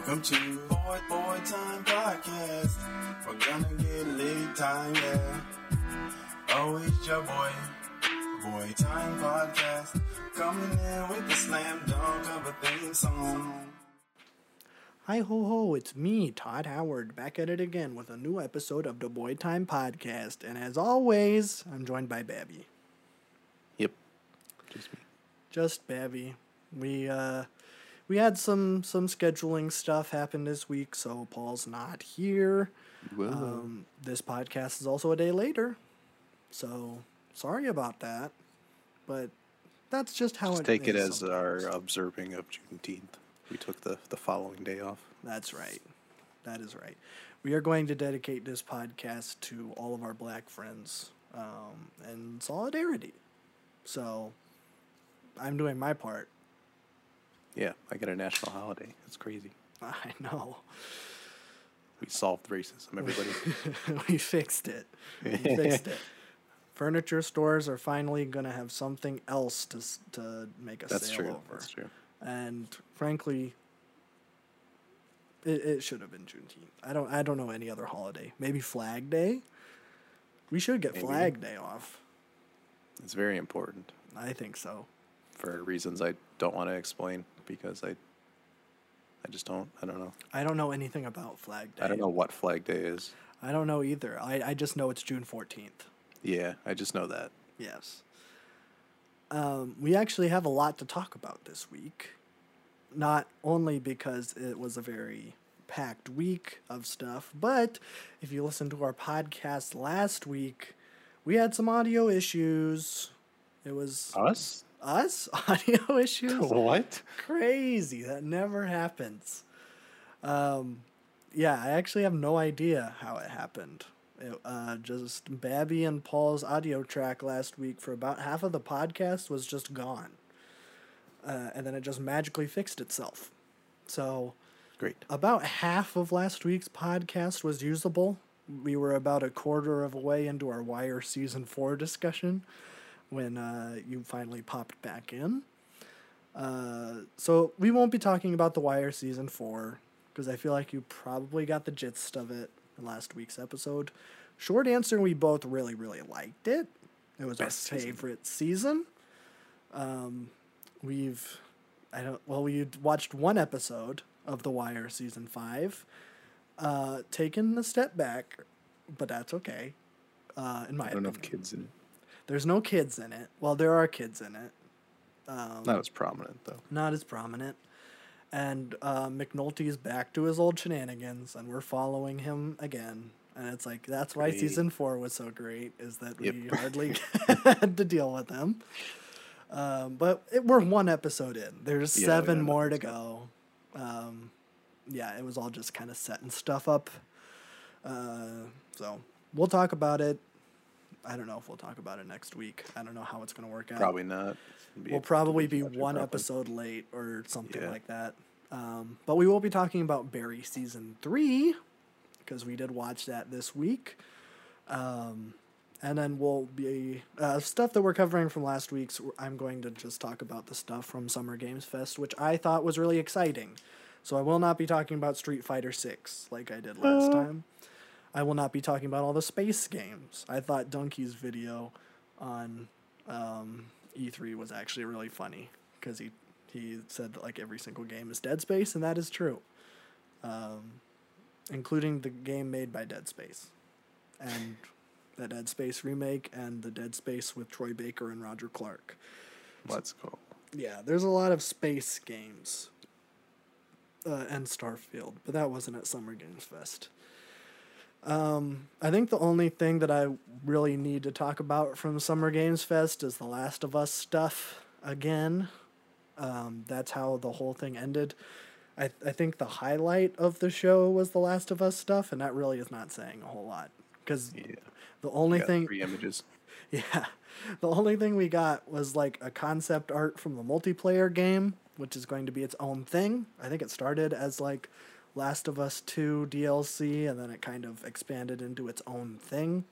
Welcome to Boy Boy Time Podcast. We're gonna get lit time, yeah. Oh, it's your boy, Boy Time Podcast. Coming in with the slam dunk of a theme song. Hi ho ho, it's me, Todd Howard, back at it again with a new episode of the Boy Time Podcast. And as always, I'm joined by Babby. Yep. Just me. Just Babby. We uh we had some some scheduling stuff happen this week, so Paul's not here. Whoa. Um, this podcast is also a day later, so sorry about that. But that's just how Just it take it as sometimes. our observing of Juneteenth. We took the, the following day off. That's right. That is right. We are going to dedicate this podcast to all of our black friends um, and solidarity. So I'm doing my part. Yeah, I get a national holiday. It's crazy. I know. We solved racism, everybody. we fixed it. We fixed it. Furniture stores are finally going to have something else to, to make a That's sale true. over. That's true. and frankly, it, it should have been Juneteenth. I don't I don't know any other holiday. Maybe Flag Day. We should get Maybe. Flag Day off. It's very important I think so. for reasons I don't want to explain because I I just don't. I don't know. I don't know anything about Flag Day. I don't know what Flag Day is. I don't know either. I, I just know it's June fourteenth. Yeah, I just know that. Yes. Um, we actually have a lot to talk about this week. Not only because it was a very packed week of stuff, but if you listened to our podcast last week, we had some audio issues. It was Us? Us audio issues. what? Crazy. That never happens. Um, yeah, I actually have no idea how it happened. It, uh, just Babby and Paul's audio track last week for about half of the podcast was just gone. Uh, and then it just magically fixed itself. So, Great. about half of last week's podcast was usable. We were about a quarter of a way into our Wire season four discussion when uh, you finally popped back in. Uh, so we won't be talking about the Wire season four because I feel like you probably got the gist of it in last week's episode. Short answer: We both really, really liked it. It was Best our favorite season. Um, we've, I don't. Well, we watched one episode of The Wire season five. Uh, taken a step back, but that's okay. Uh, in my I don't opinion. if kids in There's no kids in it. Well, there are kids in it. Um, not as prominent though. not as prominent. And uh, McNulty is back to his old shenanigans, and we're following him again. And it's like that's why Great. season four was so great, is that we hardly had to deal with him. Um, but it, we're one episode in. There's Yeah, seven more to go. Um, yeah, it was all just kind of setting stuff up. Uh, so we'll talk about it. I don't know if we'll talk about it next week. I don't know how it's going to work out. Probably not. We'll probably be one probably. episode late or something Yeah. like that. Um, but we will be talking about Barry season three because we did watch that this week. Um, and then we'll be uh, stuff that we're covering from last week's. I'm going to just talk about the stuff from Summer Games Fest, which I thought was really exciting. So I will not be talking about Street Fighter Six like I did last time. I will not be talking about all the space games. I thought Dunkey's video on um, E3 was actually really funny because he he said that like every single game is Dead Space, and that is true, um, including the game made by Dead Space, and the Dead Space remake and the Dead Space with Troy Baker and Roger Clark. Let's go. Yeah, there's a lot of space games. Uh, and Starfield, but that wasn't at Summer Games Fest. Um, I think the only thing that I really need to talk about from Summer Games Fest is the Last of Us stuff again. Um, that's how the whole thing ended. I I think the highlight of the show was the Last of Us stuff, and that really is not saying a whole lot because Yeah. the only thing three images. yeah. The only thing we got was like a concept art from the multiplayer game, which is going to be its own thing. I think it started as like Last of Us 2 DLC and then it kind of expanded into its own thing.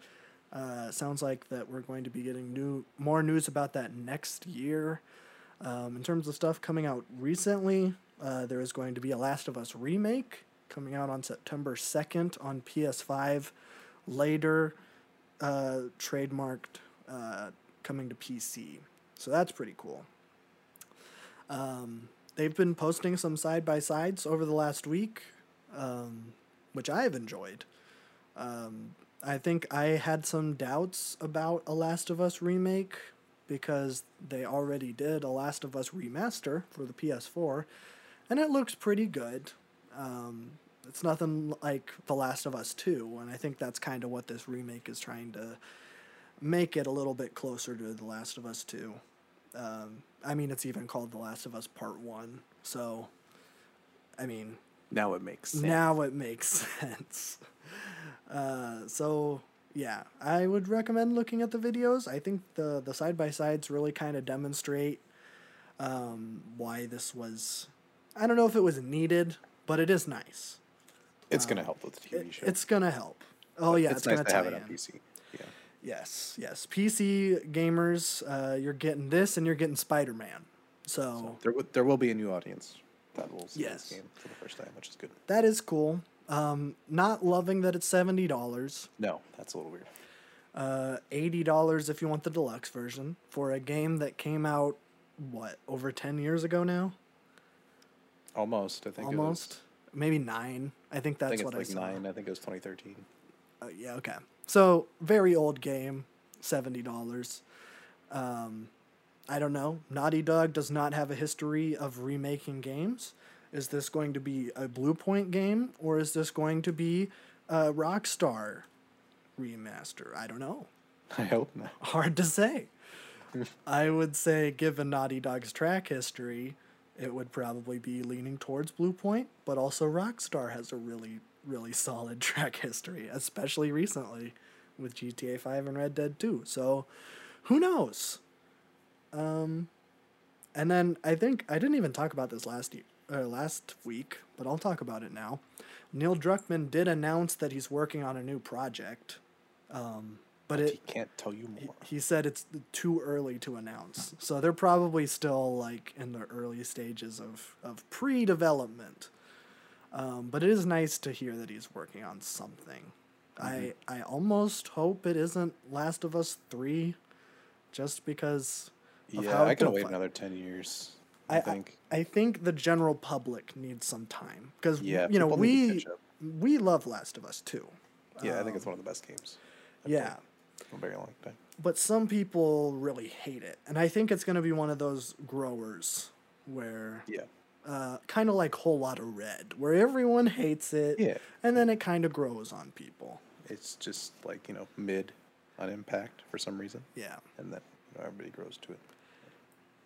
Uh, sounds like that we're going to be getting new more news about that next year. Um, in terms of stuff coming out recently, uh, there is going to be a Last of Us remake coming out on September 2nd on PS5. Later, uh, trademarked, uh, coming to PC. So that's pretty cool. Um, they've been posting some side by sides over the last week, um, which I have enjoyed. Um, I think I had some doubts about a Last of Us remake because they already did a Last of Us remaster for the PS4, and it looks pretty good. Um, it's nothing like The Last of Us 2, and I think that's kind of what this remake is trying to make it a little bit closer to The Last of Us 2. Um, I mean, it's even called The Last of Us Part 1, so, I mean, Now it makes sense. now it makes sense. Uh, so yeah, I would recommend looking at the videos. I think the the side by sides really kind of demonstrate um, why this was. I don't know if it was needed, but it is nice. it's gonna help with the TV It- show. it's gonna help. Oh yeah, it's, it's, nice gonna to have it on in. PC. Yes, yes. PC gamers, uh, you're getting this, and you're getting Spider Man. So There, w- there will be a new audience that will see Yes. this game for the first time, which is good. that is cool. Um, not loving that it's seventy dollars. No, that's a little weird. uh, eighty dollars if you want the deluxe version for a game that came out what over ten years ago now, Almost, I think. almost maybe nine. I think was, I that's think what it's I like saw. nine. I think it was 2013. Uh, yeah, okay. So very old game, seventy dollars. Um, I don't know. Naughty Dog does not have a history of remaking games. Is this going to be a Bluepoint game or is this going to be a Rockstar remaster? I don't know. I hope not. hard to say. I would say, given Naughty Dog's track history, it would probably be leaning towards Bluepoint, but also Rockstar has a really, really solid track history, especially recently with GTA 5 and Red Dead 2. So, who knows? Um, and then I think I didn't even talk about this last year, uh, last week, but I'll talk about it now. Neil Druckmann did announce that he's working on a new project, um, but it he can't tell you more. he said it's too early to announce. So they're probably still like in the early stages of, of pre development. Um, but it is nice to hear that he's working on something. I I almost hope it isn't Last of Us three, just because Yeah, I can wait another 10 years. I, I, think. I, I think the general public needs some time because yeah, you know people need to we we love Last of Us too. Yeah, I think it's one of the best games. I've Yeah. for A very long time. but some people really hate it and i think it's going to be one of those growers where Yeah. Uh, kind of like whole lot of red where everyone hates it Yeah. and then it kind of grows on people It's just like, you know, mid on impact for some reason. yeah And then everybody grows to it.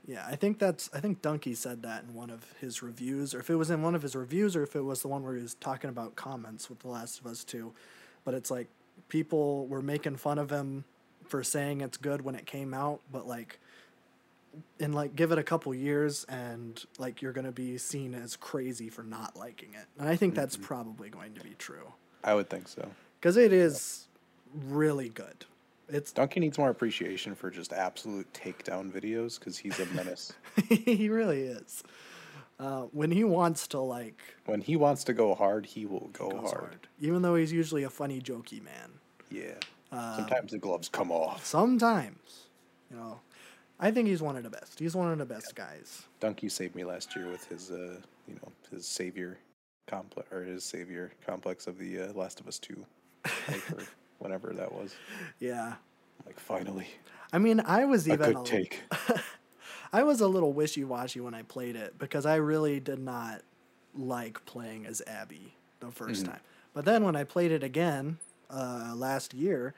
yeah i think that's i think dunkey said that in one of his reviews or if it was in one of his reviews or if it was the one where he was talking about comments with the last of us 2 but it's like people were making fun of him for saying it's good when it came out but like and like give it a couple years and like you're going to be seen as crazy for not liking it and i think that's probably going to be true I would think so. because it is really good it's Dunkey needs more appreciation for just absolute takedown videos because he's a menace. he really is uh, when he wants to like when he wants to go hard, he will go hard. hard. even though he's usually a funny jokey man Yeah. Uh, Sometimes the gloves come off. sometimes you know i think he's one of the best he's one of the best guys Dunkey saved me last year with his, uh, you know, his savior complex or his savior complex of the uh, Last of Us Two, like, or whenever that was. yeah Like finally, i mean i was even a good take. I was a little wishy washy when I played it because I really did not like playing as Abby the 1st Mm-hmm. time. But then when I played it again uh, last year,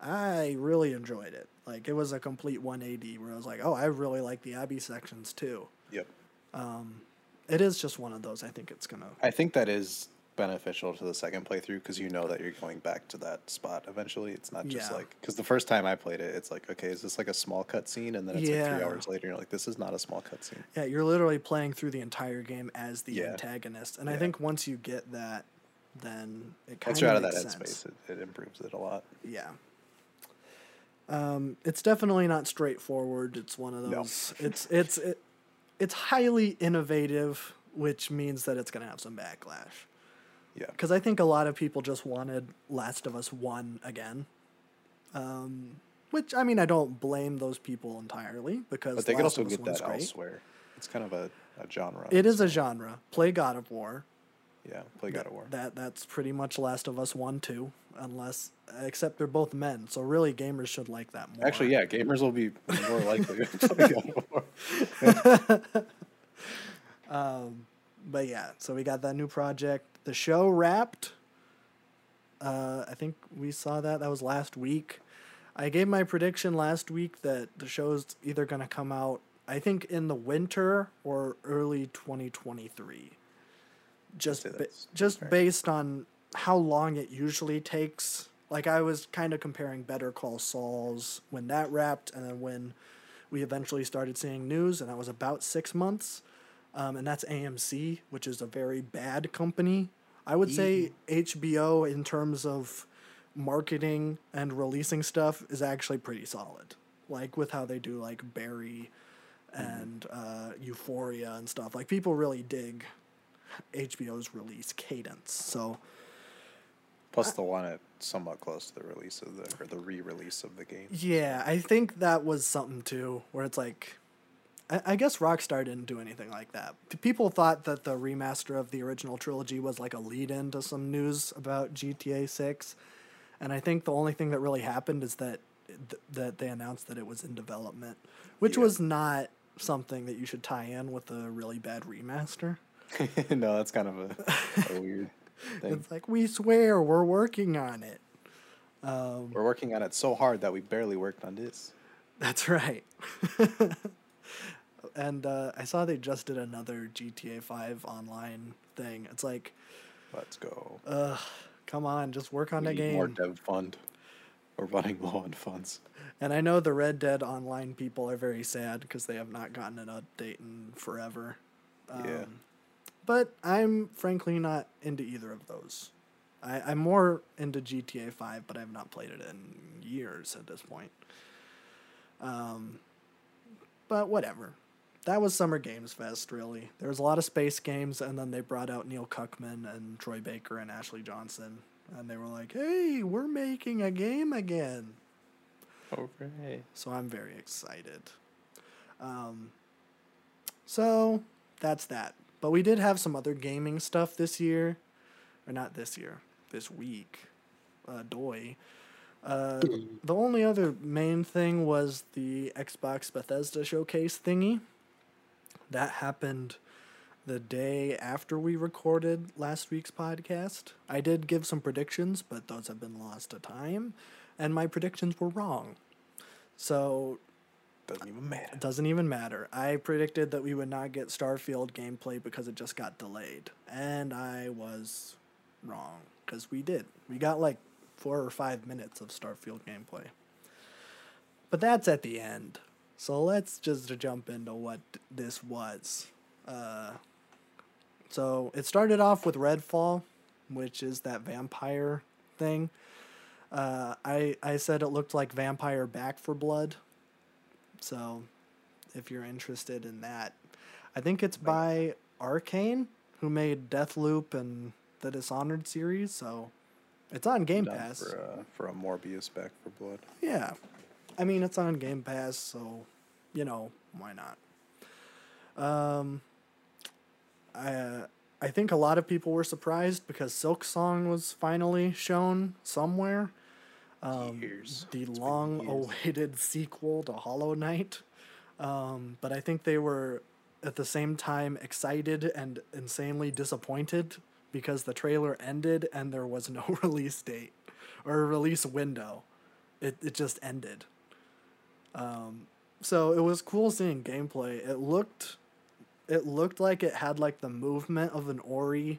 I really enjoyed it. Like it was a complete 180 where I was like, oh, I really like the Abby sections too. Yep. Um, it is just one of those. I think it's gonna. I think that is beneficial to the second playthrough because you know that you're going back to that spot eventually. It's not just Yeah. like because the first time I played it, it's like okay, is this like a small cutscene? And then it's like three hours later, and you're like, this is not a small cutscene. Yeah, you're literally playing through the entire game as the Yeah. antagonist, and I think once you get that, then it kind Once you're out of that sense. headspace, it, it improves it a lot. Yeah. Um, it's definitely not straightforward. It's one of No. those. It's it's it, it's highly innovative. which means that it's going to have some backlash. Yeah. Because I think a lot of people just wanted Last of Us 1 again. Um, which, I mean, I don't blame those people entirely because But they could also get that great. elsewhere. It's kind of a, a genre. It is a genre. Play God of War. Yeah, play God of War. That that's pretty much Last of Us one too, unless except they're both men, so really gamers should like that more. Actually, yeah, gamers will be more likely to play God of War. But yeah, so we got that new project. The show wrapped. Uh, I think we saw that. That was last week. I gave my prediction last week that the show's either going to come out, I think, in the winter or early 2023. Just, ba- just based on how long it usually takes. Like, I was kind of comparing Better Call Saul's when that wrapped and then when we eventually started seeing news, and that was about six months um, and that's AMC, which is a very bad company. I would say HBO, in terms of marketing and releasing stuff, is actually pretty solid. Like with how they do like Barry and uh, Euphoria and stuff. Like people really dig HBO's release cadence. So Plus, they'll want it somewhat close to the release of the or the re-release of the game. yeah, I think that was something too, where it's like. I I guess Rockstar didn't do anything like that. People thought that the remaster of the original trilogy was like a lead in to some news about GTA 6. And I think the only thing that really happened is that th- that they announced that it was in development, which Yeah. was not something that you should tie in with a really bad remaster. no, that's kind of a, a weird thing. It's like, we swear we're working on it. We're working on it so hard that we barely worked on this. That's right. and uh, I saw they just did another GTA 5 online thing. It's like, Let's go. ugh, come on, just work on we the need more dev fund. We're running low on funds. And I know the Red Dead Online people are very sad because they have not gotten an update in forever. Yeah. But I'm frankly not into either of those. I, I'm more into GTA 5, but I've not played it in years at this point. Um, but whatever. That was Summer Games Fest, really. There was a lot of space games, and then they brought out Neil Cuckman and Troy Baker and Ashley Johnson. And they were like, hey, we're making a game again. Hooray. So I'm very excited. Um, so that's that. But we did have some other gaming stuff this year, or not this year, this week. Uh, doy. Uh, the only other main thing was the Xbox Bethesda showcase thingy. That happened the day after we recorded last week's podcast. I did give some predictions, but those have been lost to time, and my predictions were wrong. So Doesn't even matter. it doesn't even matter. I predicted that we would not get Starfield gameplay because it just got delayed. And I was wrong because we did. We got like four or five minutes of Starfield gameplay. But that's at the end. So let's just jump into what this was. Uh, so it started off with Redfall, which is that vampire thing. Uh, I I said it looked like Vampire Back for Blood. So, if you're interested in that, I think it's by Arkane, who made Deathloop and the Dishonored series. So, it's on Game Pass. for a, for a Morbius back for blood. Yeah. I mean, it's on Game Pass, so, you know, why not? Um, I, uh, I think a lot of people were surprised because Silksong was finally shown somewhere. Um. The It's long years. awaited sequel to Hollow Knight. Um, but I think they were at the same time excited and insanely disappointed because the trailer ended and there was no release date or release window. It, it just ended. Um, so it was cool seeing gameplay. It looked it looked like it had like the movement of an Ori,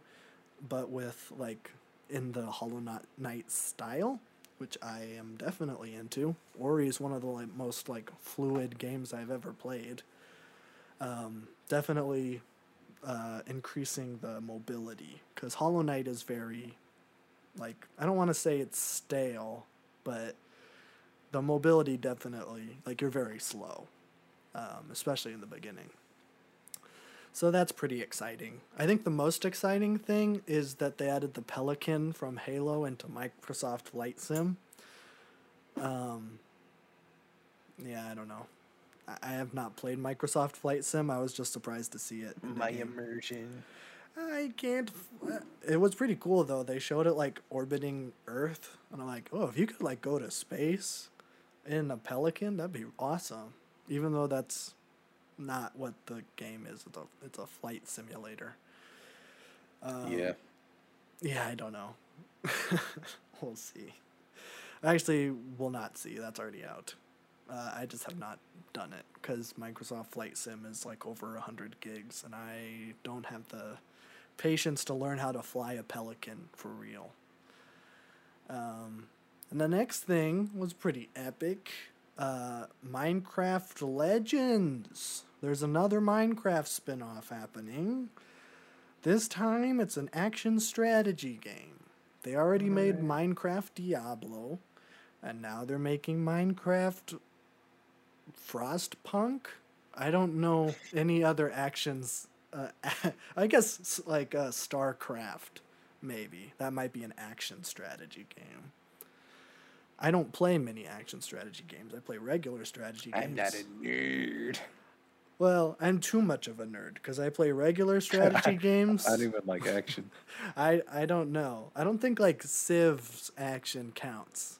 but with like in the Hollow Knight- Knight style, which I am definitely into. Ori is one of the like, most like fluid games I've ever played. Um, definitely uh, increasing the mobility because Hollow Knight is very like I don't want to say it's stale, but the mobility definitely like you're very slow, um, especially in the beginning. So that's pretty exciting. I think the most exciting thing is that they added the Pelican from Halo into Microsoft Flight Sim. Um, yeah, I don't know. I- I have not played Microsoft Flight Sim. I was just surprised to see it. My immersion. I can't. f- It was pretty cool though. They showed it like orbiting Earth, and I'm like, oh, if you could like go to space in a Pelican, that'd be awesome. Even though that's not what the game is. It's a it's a flight simulator. Um, yeah. Yeah, I don't know. we'll see. Actually, we'll not see. That's already out. Uh, I just have not done it because Microsoft Flight Sim is like over 100 gigs, and I don't have the patience to learn how to fly a Pelican for real. Um, and the next thing was pretty epic. Uh, Minecraft Legends. There's another Minecraft spin off happening. This time it's an action strategy game. They already made Minecraft Diablo, and now they're making Minecraft Frostpunk. I don't know any other actions. Uh, I guess like uh, StarCraft, maybe. That might be an action strategy game. I don't play many action strategy games. I play regular strategy games. I'm not a nerd. Well, I'm too much of a nerd because I play regular strategy games. I don't even like action. I I don't know. I don't think like Civ's action counts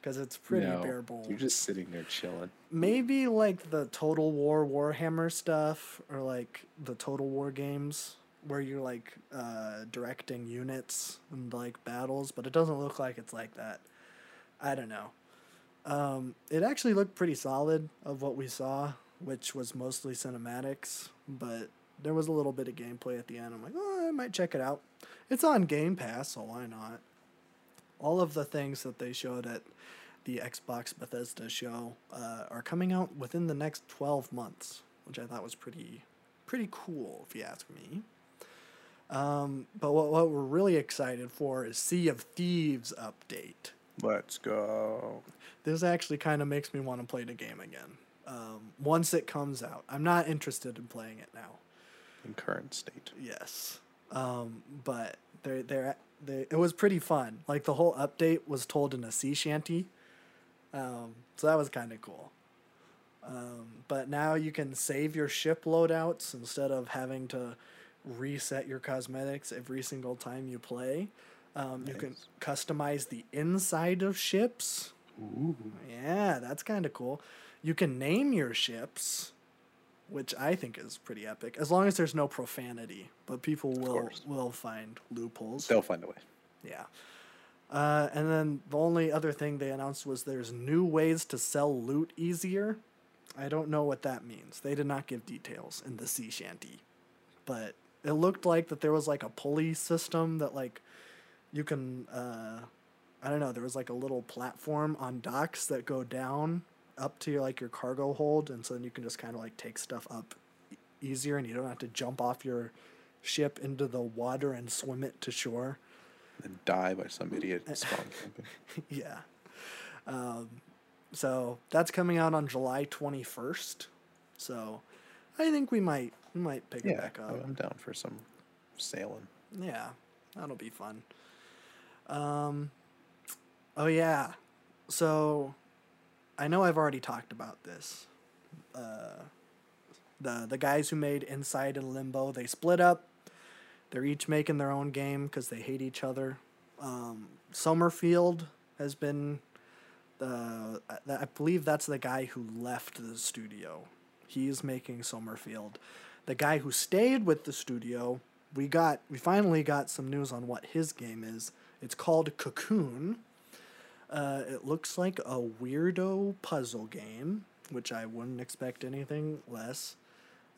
because it's pretty no, bare bones. You're just sitting there chilling. Maybe like the Total War Warhammer stuff or like the Total War games where you're like uh, directing units and like battles, but it doesn't look like it's like that. I don't know. Um, it actually looked pretty solid of what we saw, which was mostly cinematics, but there was a little bit of gameplay at the end. I'm like, oh, I might check it out. It's on Game Pass, so why not? All of the things that they showed at the Xbox Bethesda show uh, are coming out within the next 12 months, which I thought was pretty pretty cool, if you ask me. Um, but what, what we're really excited for is Sea of Thieves update. Let's go. This actually kind of makes me want to play the game again. Um, once it comes out, I'm not interested in playing it now. In current state. Yes. Um, but they're, they're, they it was pretty fun. Like the whole update was told in a sea shanty. Um, so that was kind of cool. Um, but now you can save your ship loadouts instead of having to reset your cosmetics every single time you play. Um, You can customize the inside of ships. Ooh. Yeah, that's kind of cool. You can name your ships, which I think is pretty epic, as long as there's no profanity. But people will course. will find loopholes. They'll find a way. Yeah. Uh, and then the only other thing they announced was there's new ways to sell loot easier. I don't know what that means. They did not give details in the sea shanty, but it looked like that there was like a pulley system that like you can uh, I don't know. There was like a little platform on docks that go down up to your, like your cargo hold, and so then you can just kind of like take stuff up easier, and you don't have to jump off your ship into the water and swim it to shore. And die by some idiot spawn camping. yeah. Um, so that's coming out on July 21st. So I think we might we might pick it back up. I'm down for some sailing. Yeah, that'll be fun. Um, oh yeah, so I know I've already talked about this. Uh, the the guys who made Inside and Limbo they split up. They're each making their own game because they hate each other. Um, Summerfield has been the I believe that's the guy who left the studio. He's making Summerfield. The guy who stayed with the studio, we got we finally got some news on what his game is. It's called Cocoon. Uh, it looks like a weirdo puzzle game, which I wouldn't expect anything less.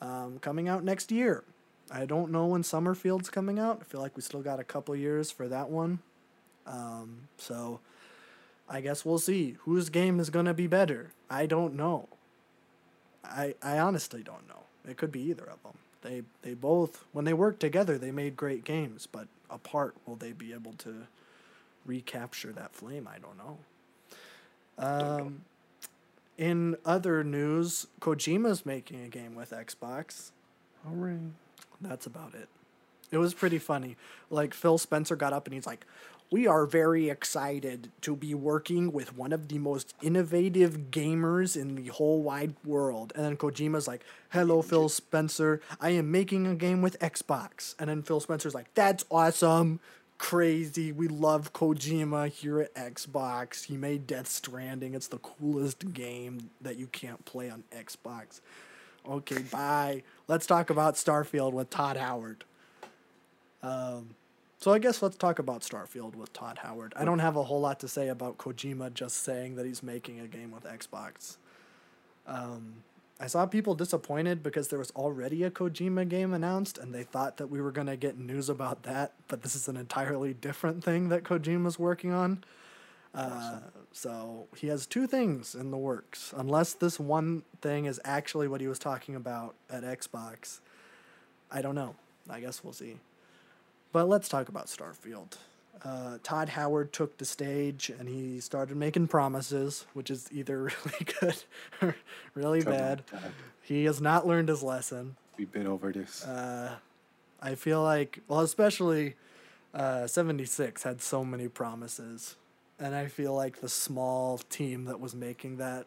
Um, coming out next year. I don't know when Summerfield's coming out. I feel like we still got a couple years for that one. Um, so I guess we'll see whose game is going to be better. I don't know. I I honestly don't know. It could be either of them. They they both when they worked together they made great games, but apart will they be able to recapture that flame? I don't know. Um, in other news, Kojima's making a game with Xbox. All right. that's about it. It was pretty funny. Like Phil Spencer got up and he's like, "We are very excited to be working with one of the most innovative gamers in the whole wide world." And then Kojima's like, "Hello, Phil Spencer. I am making a game with Xbox." And then Phil Spencer's like, "That's awesome." Crazy. We love Kojima here at Xbox. He made Death Stranding. It's the coolest game that you can't play on Xbox. Okay, bye. Let's talk about Starfield with Todd Howard. Um, so I guess let's talk about Starfield with Todd Howard. I don't have a whole lot to say about Kojima just saying that he's making a game with Xbox. Um, I saw people disappointed because there was already a Kojima game announced and they thought that we were going to get news about that, but this is an entirely different thing that Kojima's working on. Uh, so he has two things in the works. Unless this one thing is actually what he was talking about at Xbox, I don't know. I guess we'll see. But let's talk about Starfield. Uh, Todd Howard took the stage and he started making promises, which is either really good or really Come bad. Todd. He has not learned his lesson. We've been over this. Uh, I feel like, well, especially uh, 76 had so many promises. And I feel like the small team that was making that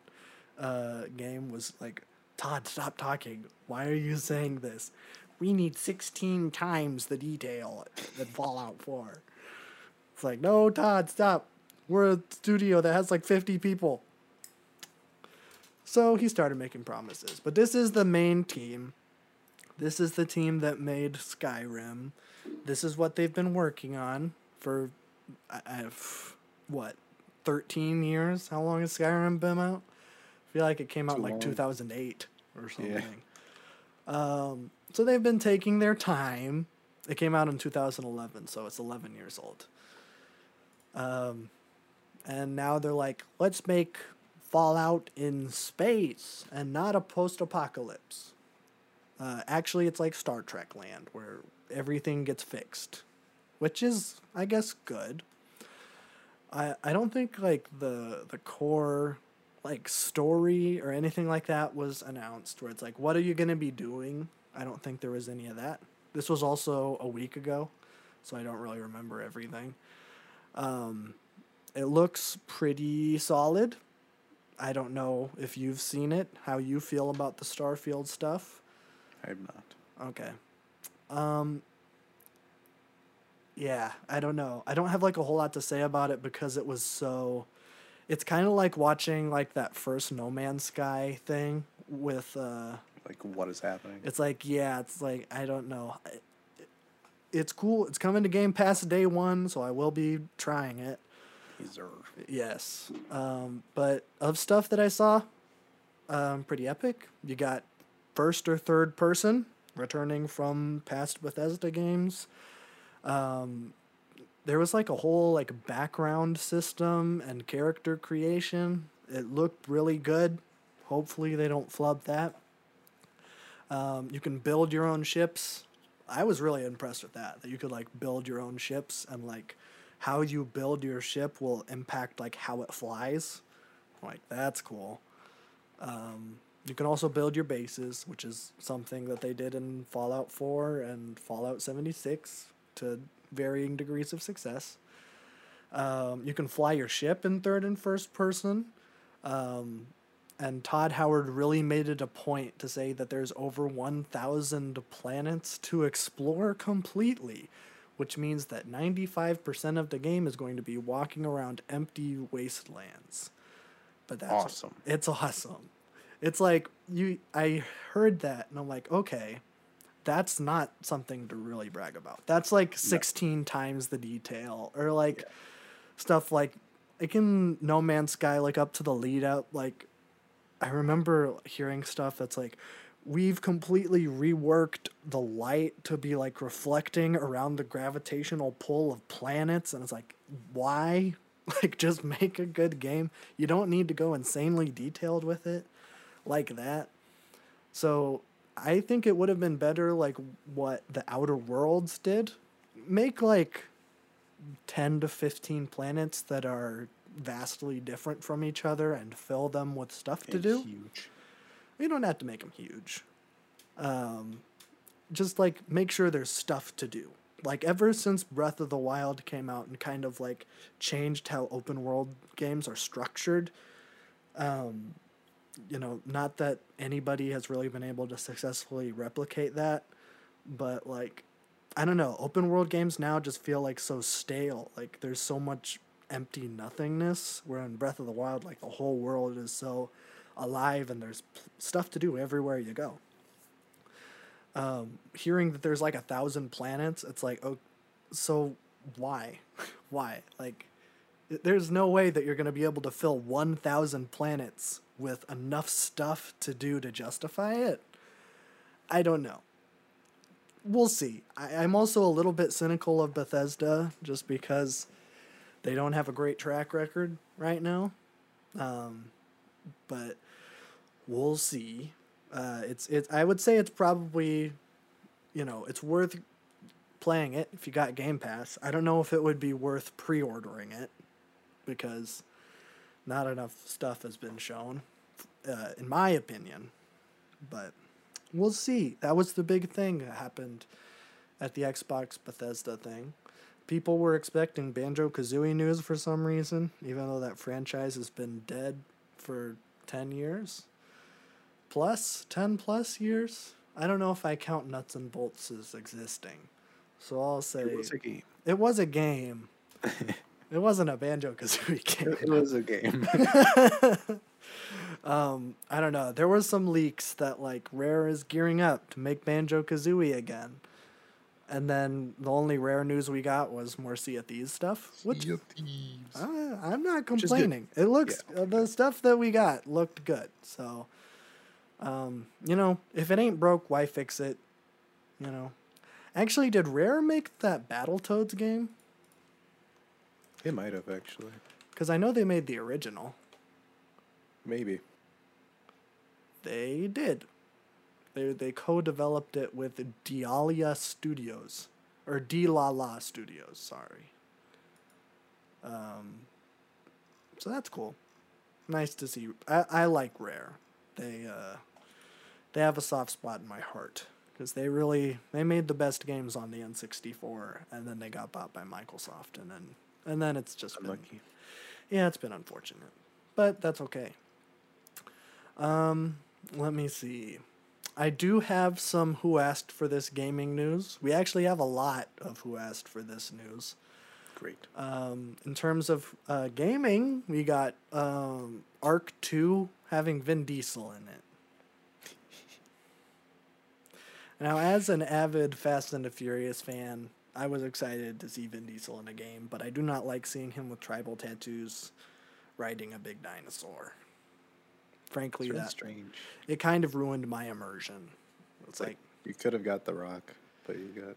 uh, game was like, Todd, stop talking. Why are you saying this? We need 16 times the detail that Fallout 4. It's like, no, Todd, stop. We're a studio that has like 50 people. So he started making promises. But this is the main team. This is the team that made Skyrim. This is what they've been working on for, I, I've, what, 13 years? How long has Skyrim been out? I feel like it came out Too like long. 2008 or something. Yeah. Um, so they've been taking their time. It came out in 2011, so it's 11 years old. Um, and now they're like, let's make Fallout in space and not a post apocalypse. Uh, actually, it's like Star Trek land where everything gets fixed, which is, I guess, good. I I don't think like the the core like story or anything like that was announced. Where it's like, what are you gonna be doing? I don't think there was any of that. This was also a week ago, so I don't really remember everything. Um, it looks pretty solid. I don't know if you've seen it, how you feel about the Starfield stuff. I have not. Okay. Um Yeah, I don't know. I don't have like a whole lot to say about it because it was so it's kind of like watching like that first No Man's Sky thing with uh Like, what is happening? it's like yeah, it's like I don't know. It's cool. It's coming to Game Pass day 1, so I will be trying it. Reserve. Yes. Um, but of stuff that I saw, um, pretty epic. You got first or third person returning from past Bethesda games. Um, there was like a whole like background system and character creation. It looked really good. Hopefully they don't flub that. Um, you can build your own ships. I was really impressed with that. That you could like build your own ships and like how you build your ship will impact like how it flies. Like that's cool. Um, you can also build your bases, which is something that they did in Fallout 4 and Fallout 76 to varying degrees of success. Um, you can fly your ship in third and first person. Um, and Todd Howard really made it a point to say that there's over 1,000 planets to explore completely, which means that 95% of the game is going to be walking around empty wastelands. But that's Awesome. It's awesome. It's like you I heard that and I'm like, okay, that's not something to really brag about. That's like 16 times the detail or like stuff like like in No Man's Sky like up to the lead up like I remember hearing stuff that's like we've completely reworked the light to be like reflecting around the gravitational pull of planets and it's like why? Like just make a good game. You don't need to go insanely detailed with it like that. So i think it would have been better like what the outer worlds did. Make like 10 to 15 planets that are vastly different from each other and fill them with stuff to do Huge. you don't have to make them huge. Um, just like make sure there's stuff to do. Like ever since Breath of the Wild came out and kind of like changed how open world games are structured, um, you know, not that anybody has really been able to successfully replicate that, but like I don't know, open world games now just feel like so stale. Like there's so much empty nothingness where in Breath of the Wild like the whole world is so alive and there's p- stuff to do everywhere you go. Um, hearing that there's like a thousand planets, it's like, oh, so why? why? Like, there's no way that you're going to be able to fill 1,000 planets with enough stuff to do to justify it. I don't know. We'll see. I, I'm also a little bit cynical of Bethesda just because they don't have a great track record right now. Um, but we'll see. Uh, it's. I would say it's probably, you know, it's worth playing it if you got Game Pass. I don't know if it would be worth pre-ordering it because not enough stuff has been shown, uh, in my opinion. But we'll see. That was the big thing that happened at the Xbox Bethesda thing. People were expecting Banjo Kazooie news for some reason, even though that franchise has been dead for 10 years? Plus? 10 plus years? I don't know if i count nuts and bolts as existing. So i'll say It was a game. it was a game. It wasn't a banjo kazooie game. It was a game. um i don't know. There was some leaks that like rare is gearing up to make banjo kazooie again and then the only rare news we got was more sea of thieves stuff which Sea of Thieves. I, I'm not complaining. It looks Yeah. uh, the stuff that we got looked good. So, um, you know, if it ain't broke, why fix it? You know, actually, did Rare make that Battletoads game? It might have actually. Because I know they made the original. Maybe. They did. They they co-developed it with Dialia Studios, or D-La-La Studios. Sorry. Um. So that's cool. Nice to see. I I like Rare. They uh. They have a soft spot in my heart because they really they made the best games on the N64, and then they got bought by Microsoft, and then and then it's just been Unlucky. yeah, it's been unfortunate, but that's okay. Um, let me see. I do have some who asked for this gaming news. We actually have a lot of who asked for this news. Great. Um, in terms of uh, gaming, we got um, Ark 2 having Vin Diesel in it. Now, as an avid Fast and the Furious fan, I was excited to see Vin Diesel in a game, but I do not like seeing him with tribal tattoos riding a big dinosaur. Frankly, really that strange. it kind of ruined my immersion. It's It's like, like, you could have got the rock, but you got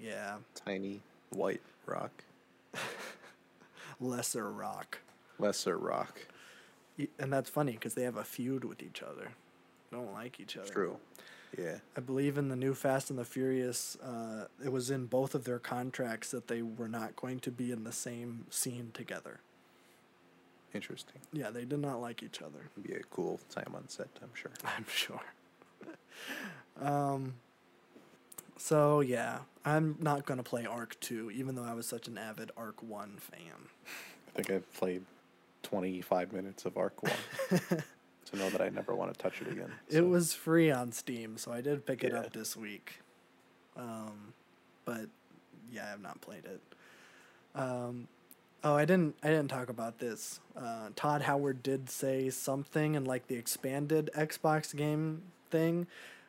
yeah, tiny white rock. lesser rock. Lesser rock. And that's funny because they have a feud with each other. Don't like each other. True. Yeah. I believe in the new Fast and the Furious, uh, it was in both of their contracts that they were not going to be in the same scene together. Interesting. Yeah, they did not like each other. Be a cool time on set, I'm sure. I'm sure. um. So yeah, I'm not gonna play Ark Two, even though I was such an avid Ark One fan. I think I've played 25 minutes of Ark 1 to know that I never want to touch it again. It was free on Steam, so I did pick it Yeah. up this week. Um, but yeah, I have not played it. Um, oh, I didn't. I didn't talk about this. Uh, Todd Howard did say something in like the expanded Xbox game thing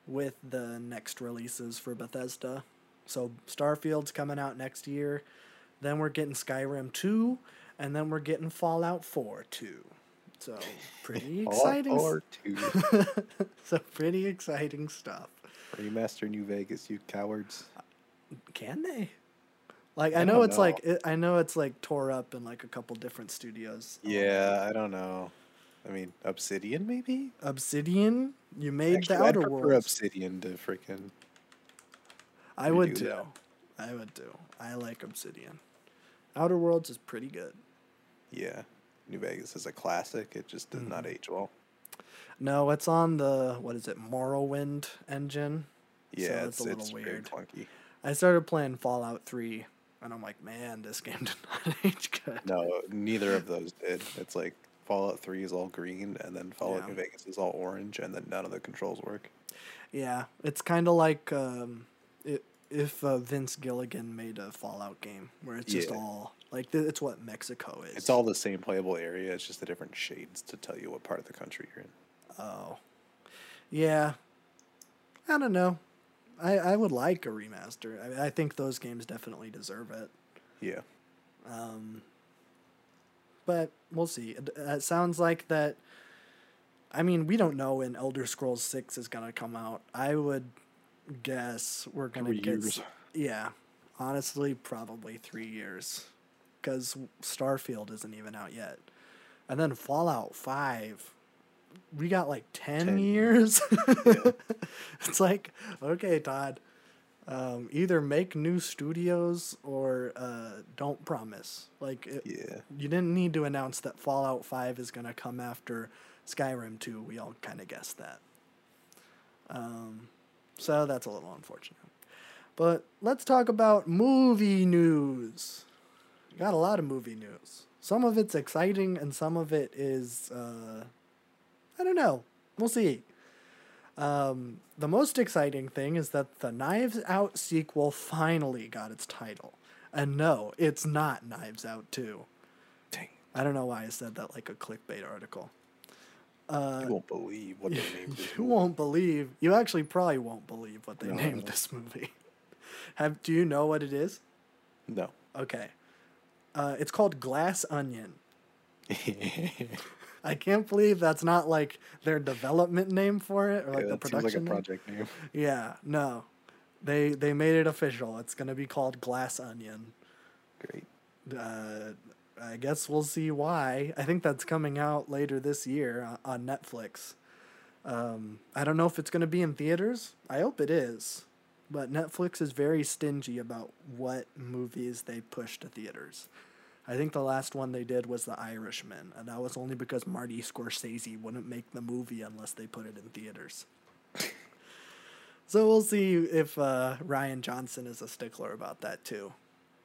with the next releases for Bethesda. So Starfield's coming out next year. Then we're getting Skyrim two, and then we're getting Fallout four too. So pretty exciting. Or two. so pretty exciting stuff. Remaster New Vegas, you cowards. Can they? Like I, I know it's like it, I know it's like tore up in like a couple different studios. Yeah, I don't know. I mean, Obsidian maybe? Obsidian, you made Actually, the I'd Outer prefer Worlds. Obsidian to freaking. I would too. that. I would too. I like Obsidian. Outer Worlds is pretty good. Yeah. New Vegas is a classic. It just did not Mm-hmm. age well. No, it's on the what is it, Morrowind engine. Yeah, so it's it's a little it's very weird. clunky. I started playing Fallout 3, and I'm like, man, this game did not age good. No, neither of those did. It's like Fallout Three is all green, and then Fallout Yeah. New Vegas is all orange, and then none of the controls work. Yeah, it's kind of like um, it, if uh, Vince Gilligan made a Fallout game where it's just Yeah. all like th- it's what Mexico is. It's all the same playable area. It's just the different shades to tell you what part of the country you're in. Oh, yeah. I don't know. I I would like a remaster. I mean, I think those games definitely deserve it. Yeah. Um, but we'll see. It, it sounds like that. I mean, we don't know when Elder Scrolls Six is gonna come out. I would guess we're gonna Three get. years. Yeah, honestly, probably three years, because Starfield isn't even out yet, and then Fallout Five. We got like ten, 10 years. it's like okay, Todd. Um, either make new studios or uh, don't promise. Like it, Yeah. you didn't need to announce that Fallout 5 is going to come after Skyrim 2. We all kind of guessed that. Um, so that's a little unfortunate. But let's talk about movie news. Got a lot of movie news. Some of it's exciting and some of it is, uh, I don't know. We'll see. Um, the most exciting thing is that the Knives Out sequel finally got its title. And no, it's not Knives Out 2. Dang. I don't know why I said that like a clickbait article. Uh, You won't believe what they named this you won't believe. You actually probably won't believe what they No, named this movie. Have do you know what it is? No. Okay. Uh, it's called Glass Onion. I can't believe that's not like their development name for it or like yeah, the seems like a production. name. project name. Yeah, no. They they made it official. It's gonna be called Glass Onion. Great. Uh, I guess we'll see why. I think that's coming out later this year on, on Netflix. Um, I don't know if it's gonna be in theaters. I hope it is, but Netflix is very stingy about what movies they push to theaters. I think the last one they did was The Irishman, and that was only because Marty Scorsese wouldn't make the movie unless they put it in theaters. so we'll see if uh, Rian Johnson is a stickler about that too.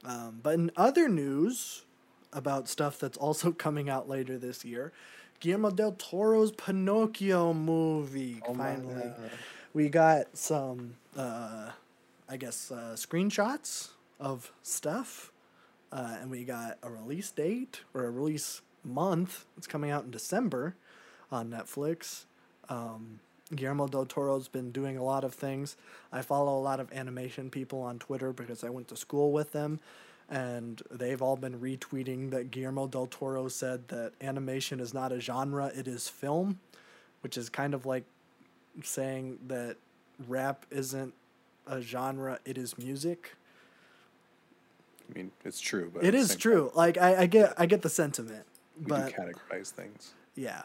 Um, but in other news about stuff that's also coming out later this year, Guillermo del Toro's Pinocchio movie Oh finally. We got some, uh, I guess, uh, screenshots of stuff, uh, and we got a release date or a release month. It's coming out in December on Netflix. Um, Guillermo del Toro's been doing a lot of things. I follow a lot of animation people on Twitter because I went to school with them, and they've all been retweeting that Guillermo del Toro said that animation is not a genre, it is film, which is kind of like saying that rap isn't a genre, it is music. I mean, it's true, but it is true. Like I, I get I get the sentiment. we But categorize things. yeah.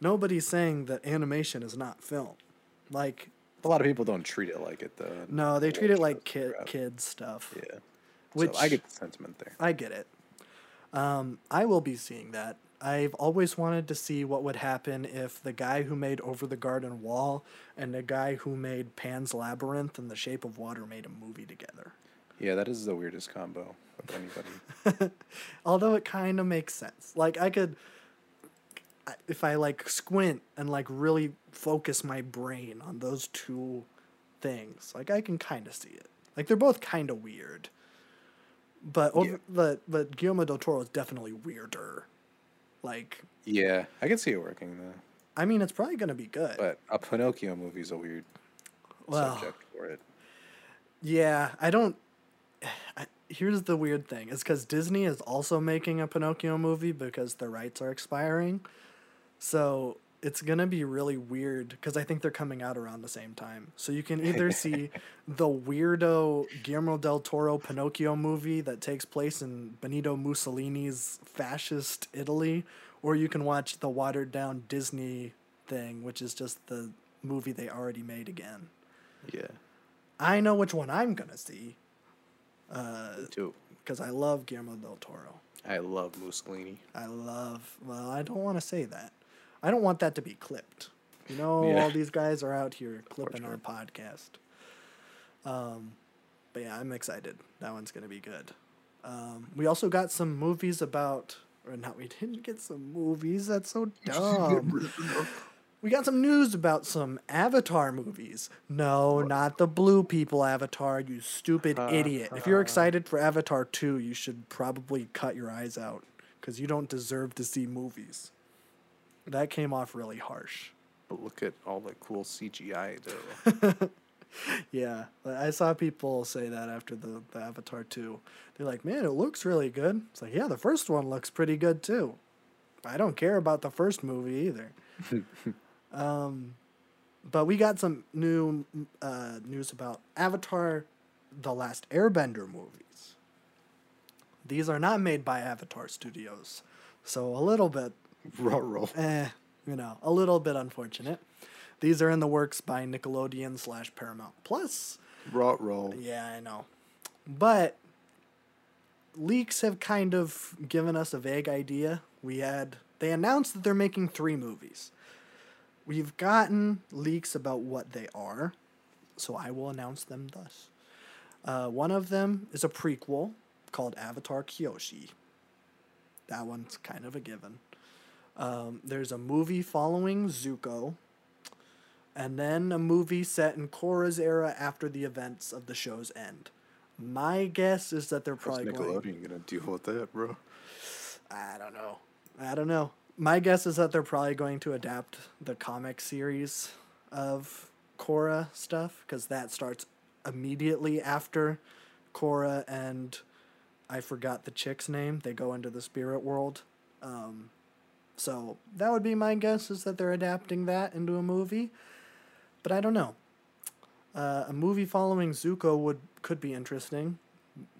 Nobody's saying that animation is not film. Like A lot of people don't treat it like it, though. no, they treat it like kid kid stuff. Yeah. Which so I get the sentiment there. I get it. Um, I will be seeing that. I've always wanted to see what would happen if the guy who made Over the Garden Wall and the guy who made Pan's Labyrinth and The Shape of Water made a movie together. Yeah, that is the weirdest combo of anybody. Although it kind of makes sense. Like I could if I like squint and like really focus my brain on those two things, like I can kind of see it. Like they're both kind of weird. But over, Yeah. but but Guillermo del Toro is definitely weirder. Like yeah, I can see it working though. I mean, it's probably gonna be good. But a Pinocchio movie is a weird well, subject for it. yeah, I don't. I, here's the weird thing: is because Disney is also making a Pinocchio movie because the rights are expiring, so it's gonna be really weird because I think they're coming out around the same time. So you can either see the weirdo Guillermo del Toro Pinocchio movie that takes place in Benito Mussolini's fascist Italy, or you can watch the watered down Disney thing, which is just the movie they already made again. Yeah, I know which one I'm gonna see too. because I love Guillermo del Toro. I love Mussolini. I love. Well, I don't want to say that. I don't want that to be clipped. You know, Yeah. all these guys are out here clipping our podcast. Um, but yeah, I'm excited. That one's gonna be good. Um, we also got some movies about, or not. We didn't get some movies. That's so dumb. We got some news about some Avatar movies. No, not the blue people Avatar. You stupid uh, idiot. If you're uh. excited for Avatar two, you should probably cut your eyes out because you don't deserve to see movies. That came off really harsh. But look at all the cool CGI though. Yeah, I saw people say that after the, the Avatar 2. They're like, man, it looks really good. It's like, yeah, the first one looks pretty good too. I don't care about the first movie either. um, but we got some new uh, news about Avatar The Last Airbender movies. These are not made by Avatar Studios. So a little bit roll. eh, you know, a little bit unfortunate. These are in the works by Nickelodeon slash Paramount Plus. Raw roll. Yeah, I know. But leaks have kind of given us a vague idea. We had they announced that they're making three movies. We've gotten leaks about what they are, so I will announce them thus. Uh, one of them is a prequel called Avatar Kyoshi. That one's kind of a given. Um, there's a movie following Zuko, and then a movie set in Korra's era after the events of the show's end. My guess is that they're How's probably going. Gonna deal with that, bro? I don't know. I don't know. My guess is that they're probably going to adapt the comic series of Korra stuff because that starts immediately after Korra and I forgot the chick's name. They go into the spirit world. Um, so that would be my guess is that they're adapting that into a movie, but I don't know. Uh, a movie following Zuko would could be interesting.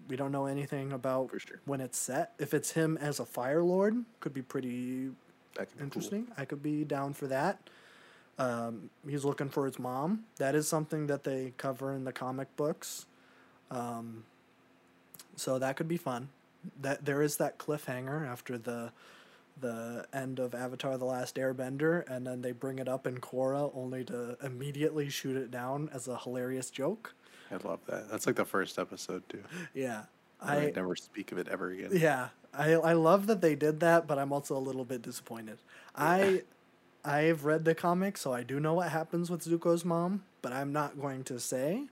We don't know anything about sure. when it's set. If it's him as a Fire Lord, could be pretty That could be cool. interesting. I could be down for that. Um, he's looking for his mom. That is something that they cover in the comic books. Um, so that could be fun. That there is that cliffhanger after the the end of Avatar: The Last Airbender, and then they bring it up in Korra, only to immediately shoot it down as a hilarious joke. I love that. That's like the first episode too. Yeah, I I never speak of it ever again. yeah, I I love that they did that, but I'm also a little bit disappointed. I I've read the comic, so I do know what happens with Zuko's mom, but I'm not going to say.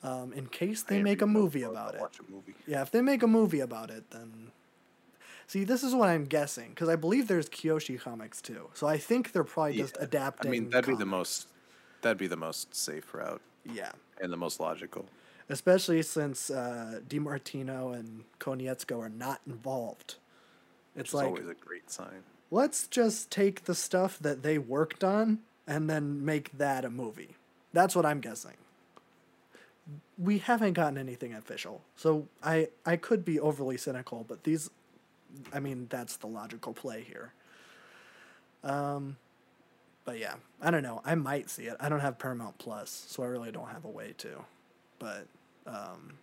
Um, in case they make a movie about it. Watch a movie. Yeah, if they make a movie about it, then. See, this is what I'm guessing because I believe there's Kyoshi comics too. So I think they're probably just Yeah. adapting. I mean, that'd be the most. That'd be the most safe route Yeah, and the most logical. Especially since uh, DiMartino and Konietzko are not involved. It's like always a great sign. let's just take the stuff that they worked on and then make that a movie. That's what I'm guessing. We haven't gotten anything official, so I I could be overly cynical, but these, I mean, that's the logical play here. Um, but yeah, I don't know. I might see it. I don't have Paramount Plus, so I really don't have a way to. But um,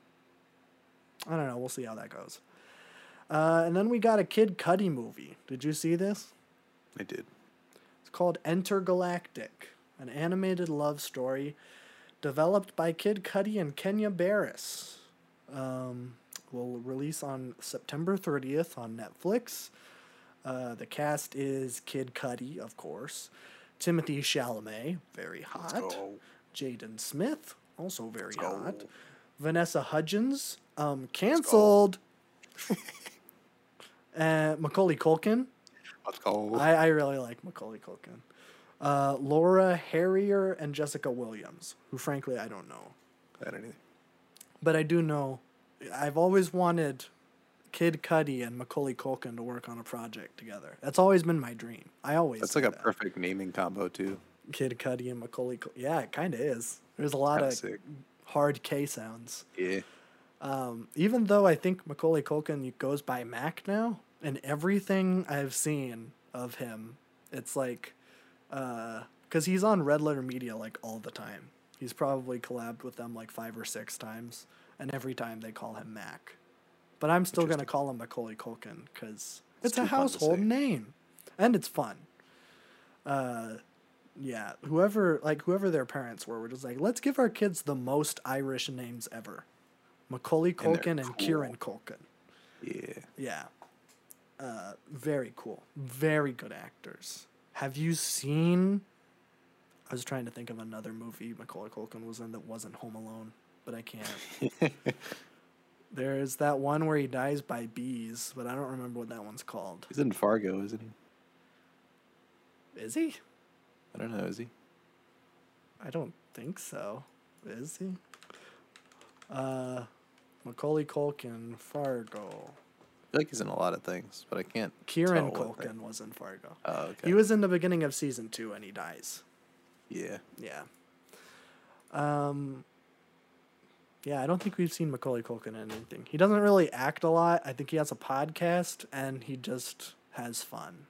I don't know. We'll see how that goes. Uh, and then we got a Kid Cudi movie. Did you see this? I did. It's called Intergalactic, an animated love story developed by Kid Cudi and Kenya Barris. Um, will release on September 30th on Netflix. Uh, the cast is Kid Cudi, of course, Timothée Chalamet, very hot. Jaden Smith, also very hot, Vanessa Hudgens, um, canceled, uh, Macaulay Culkin, Let's go. I, I really like Macaulay Culkin. Uh, Laura Harrier and Jessica Williams, who frankly I don't know. I don't either. But I do know I've always wanted Kid Cudi and Macaulay Culkin to work on a project together. That's always been my dream. I always That's like a perfect naming combo too. Kid Cudi and Macaulay Cul- Yeah, it kind of is. There's a lot Kinda of sick. Hard K sounds. Yeah. Um, even though I think Macaulay Culkin goes by Mac now, and everything I've seen of him, it's like, because he's on Red Letter Media like all the time. He's probably collabed with them like five or six times, and every time they call him Mac. But I'm still gonna call him Macaulay Culkin because It's it's, a too fun to household name, and it's fun. Uh, Yeah, whoever like whoever their parents were were just like, let's give our kids the most Irish names ever. Macaulay And Culkin and, cool. Kieran Culkin. Yeah. Yeah. Uh, very cool. Very good actors. Have you seen? I was trying to think of another movie Macaulay Culkin was in that wasn't Home Alone, but I can't. There's that one where he dies by bees, but I don't remember what that one's called. He's in Fargo, isn't he? Is he? I don't know. Is he? I don't think so. Is he? Uh, Macaulay Culkin, Fargo. I feel like he's in a lot of things, but I can't. Kieran Culkin was in Fargo. Oh, okay. He was in the beginning of season two and he dies. Yeah. Yeah. Um. Yeah, I don't think we've seen Macaulay Culkin in anything. He doesn't really act a lot. I think he has a podcast and he just has fun.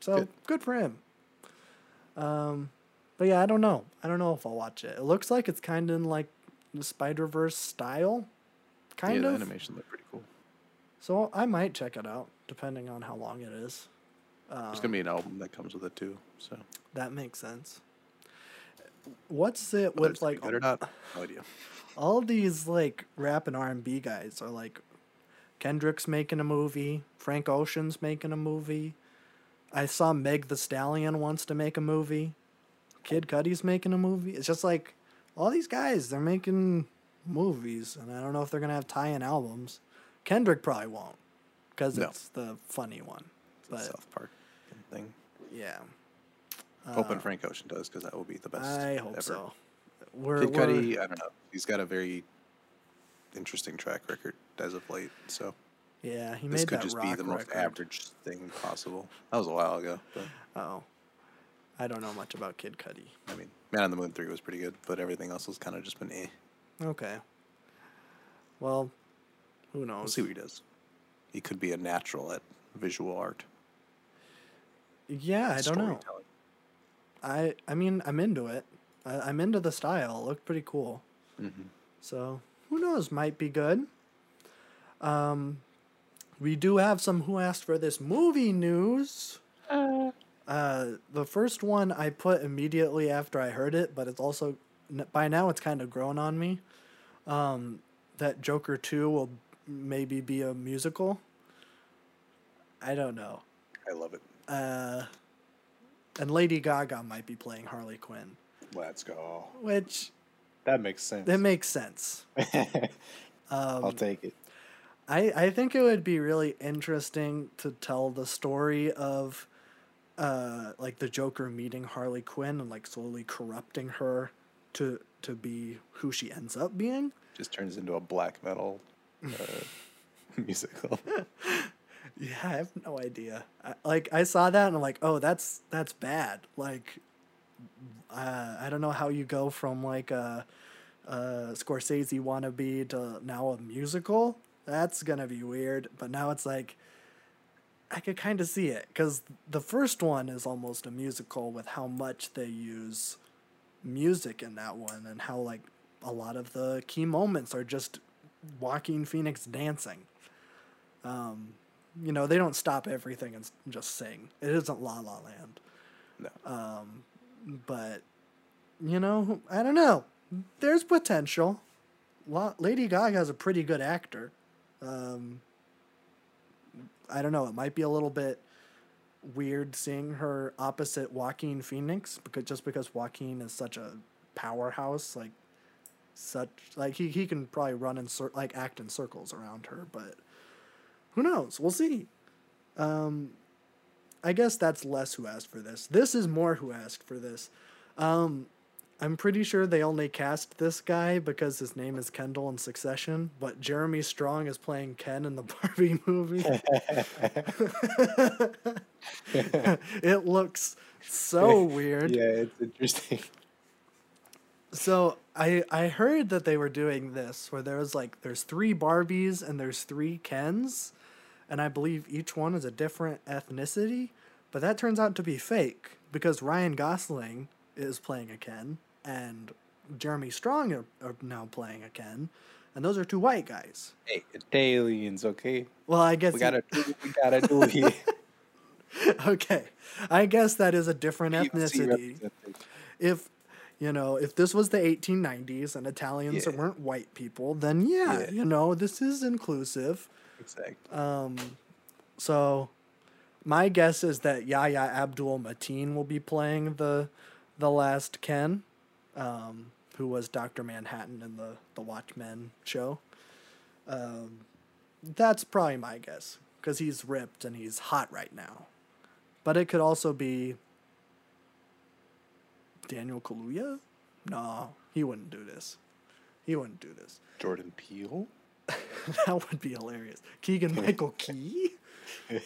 So good, Good. for him. Um, but yeah, I don't know. I don't know if I'll watch it. It looks like it's kind of in like the Spider Verse style, kind yeah, of. the animation looked pretty cool. So I might check it out, depending on how long it is. Um, There's gonna be an album that comes with it too. So that makes sense. What's it whether with like good or not, no idea. all these like rap and R and B guys are like Kendrick's making a movie, Frank Ocean's making a movie. I saw Meg the Stallion wants to make a movie. Kid Cudi's making a movie. It's just like all these guys, they're making movies, and I don't know if they're gonna have tie-in albums. Kendrick probably won't, because No. it's the funny one. The But South Park thing. yeah, Hoping Frank Ocean does because that will be the best. Uh, I hope ever. so. We're, Kid Cudi, I don't know. He's got a very interesting track record as of late. So yeah, he this made could that just rock be the most average thing possible. That was a while ago, but Oh, I don't know much about Kid Cudi. I mean, Man on the Moon three was pretty good, but everything else has kind of just been eh. Okay. Well, who knows? We'll see what he does. He could be a natural at visual art. Yeah, I don't know. I I mean, I'm into it. I, I'm into the style. It looked pretty cool. Mm-hmm. So who knows? Might be good. Um, we do have some who asked for this movie news. Uh, the first one I put immediately after I heard it, but it's also by now it's kind of grown on me. Um, that Joker two will maybe be a musical. I don't know. I love it. Uh, and Lady Gaga might be playing Harley Quinn, Let's go. which That makes sense. that makes sense. I'll take it. I, I think it would be really interesting to tell the story of uh like the Joker meeting Harley Quinn and like slowly corrupting her to to be who she ends up being. Just turns into a black metal uh, musical. Yeah, I have no idea. I, like I saw that and I'm like, oh, that's that's bad. Like, uh, I don't know how you go from like a, a Scorsese wannabe to now a musical. That's gonna be weird. But now it's like, I could kind of see it because the first one is almost a musical with how much they use music in that one and how like a lot of the key moments are just Joaquin Phoenix dancing um, you know, they don't stop everything and just sing. It isn't La La Land. No. Um, but, you know, I don't know. There's potential. La- Lady Gaga's a pretty good actor. Um, I don't know. It might be a little bit weird seeing her opposite Joaquin Phoenix because just because Joaquin is such a powerhouse, like such like he, he can probably run in cir- like act in circles around her, but who knows? We'll see. Um, I guess that's less who asked for this. This is more who asked for this. Um, I'm pretty sure they only cast this guy because his name is Kendall in Succession, but Jeremy Strong is playing Ken in the Barbie movie. it looks so weird. Yeah, it's interesting. So I I heard that they were doing this where there was like there's three Barbies and there's three Kens, and I believe each one is a different ethnicity, but that turns out to be fake because Ryan Gosling is playing a Ken and Jeremy Strong are, are now playing a Ken, and those are two white guys. Hey, it's aliens, okay? Well, I guess We gotta do we gotta do here. okay, I guess that is a different ethnicity. If you know, if this was the 1890s and Italians Yeah. weren't white people, then yeah, Yeah. you know, this is inclusive. Exactly. Um, so my guess is that Yahya Abdul Mateen will be playing the the last Ken, um, who was Doctor Manhattan in the the Watchmen show. Um, that's probably my guess because he's ripped and he's hot right now. But it could also be Daniel Kaluuya. No, he wouldn't do this. He wouldn't do this. Jordan Peele. that would be hilarious. Keegan Michael Key. I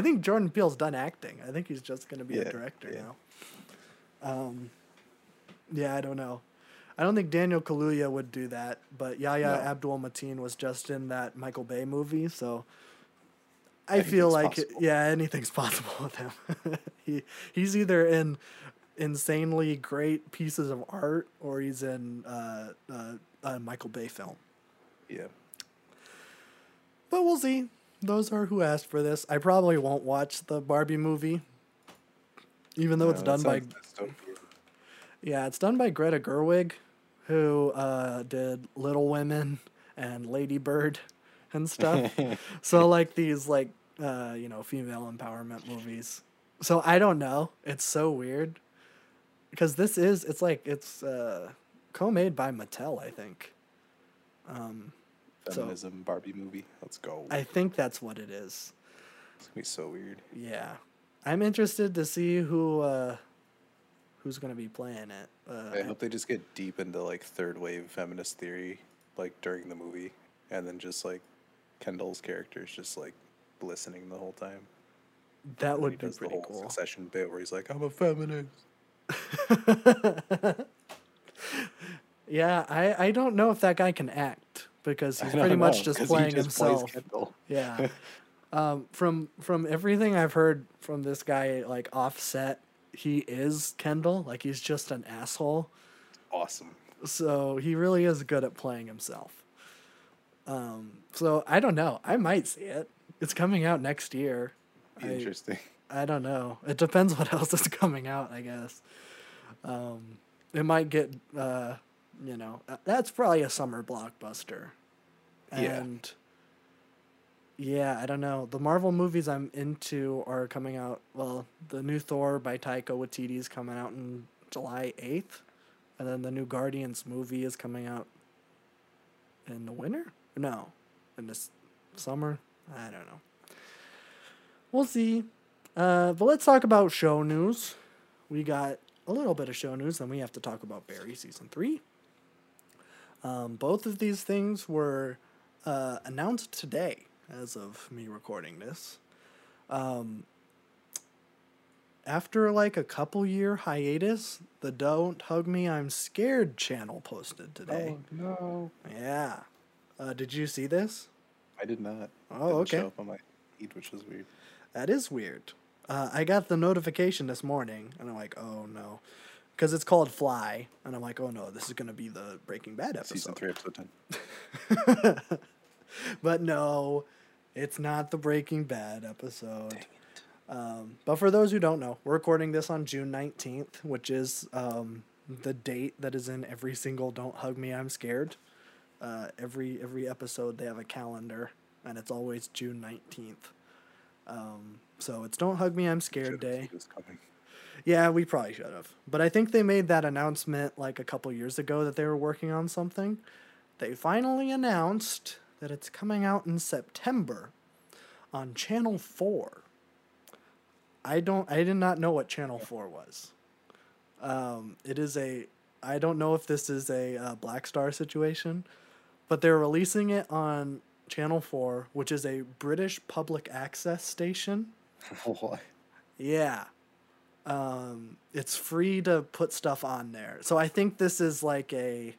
think Jordan Peele's done acting. I think he's just going to be a director yeah. now. Um, yeah, I don't know. I don't think Daniel Kaluuya would do that, but Yahya No. Abdul Mateen was just in that Michael Bay movie, so I feel like it- yeah, anything's possible with him. he he's either in insanely great pieces of art or he's in uh, uh, a Michael Bay film. Yeah. But we'll see. Those are who asked for this. I probably won't watch the Barbie movie, even though it's done by yeah, it's done by Greta Gerwig, who uh, did Little Women and Lady Bird and stuff. so like these like uh, you know female empowerment movies. So I don't know. It's so weird because this is it's like it's uh, co-made by Mattel, I think. Um, So- Feminism Barbie movie. Let's go. I think that's what it is. It's gonna be so weird. Yeah, I'm interested to see who uh, who's gonna be playing it. Uh, I hope they just get deep into like third wave feminist theory, like during the movie, and then just like Kendall's character is just like listening the whole time. that And would be does pretty the whole cool. Succession bit where he's like, "I'm a feminist." Yeah, I, I don't know if that guy can act because he's don't pretty much know, just 'cause he playing just plays himself. Kendall. Yeah. um, from from everything I've heard from this guy, like offset, he is Kendall. Like he's just an asshole. Awesome. So he really is good at playing himself. Um, so I don't know. I might see it. It's coming out next year. Be I- interesting. I don't know. It depends what else is coming out, I guess. Um, it might get, uh, you know, that's probably a summer blockbuster. And yeah, I don't know. The Marvel movies I'm into are coming out. Well, the new Thor by Taika Waititi is coming out in July 8th. And then the new Guardians movie is coming out in the winter? No, in the summer? I don't know. We'll see. Uh, but let's talk about show news. We got a little bit of show news, then we have to talk about Barry season three. Um, both of these things were uh, announced today, as of me recording this. Um, after like a couple year hiatus, the Don't Hug Me, I'm Scared channel posted today. Oh no! Yeah. Uh, did you see this? I did not. Oh, Didn't okay. Show up on my feed, which was weird. That is weird. Uh, I got the notification this morning, and I'm like, oh no. Because it's called Fly, and I'm like, oh no, this is going to be the Breaking Bad episode. Season three, episode ten. But no, it's not the Breaking Bad episode. Um, but for those who don't know, we're recording this on June 19th, which is um, the date that is in every single Don't Hug Me, I'm Scared. Uh, every every episode they have a calendar, and it's always June 19th. Um, so it's Don't Hug Me, I'm Scared Day. seen this coming. Yeah, we probably should have. But I think they made that announcement like a couple years ago that they were working on something. They finally announced that it's coming out in September on Channel 4. I don't I did not know what Channel 4 was. Um, it is a I don't know if this is a uh, Black Star situation, but they're releasing it on Channel 4, which is a British public access station. What? Yeah. Um, it's free to put stuff on there. So I think this is like a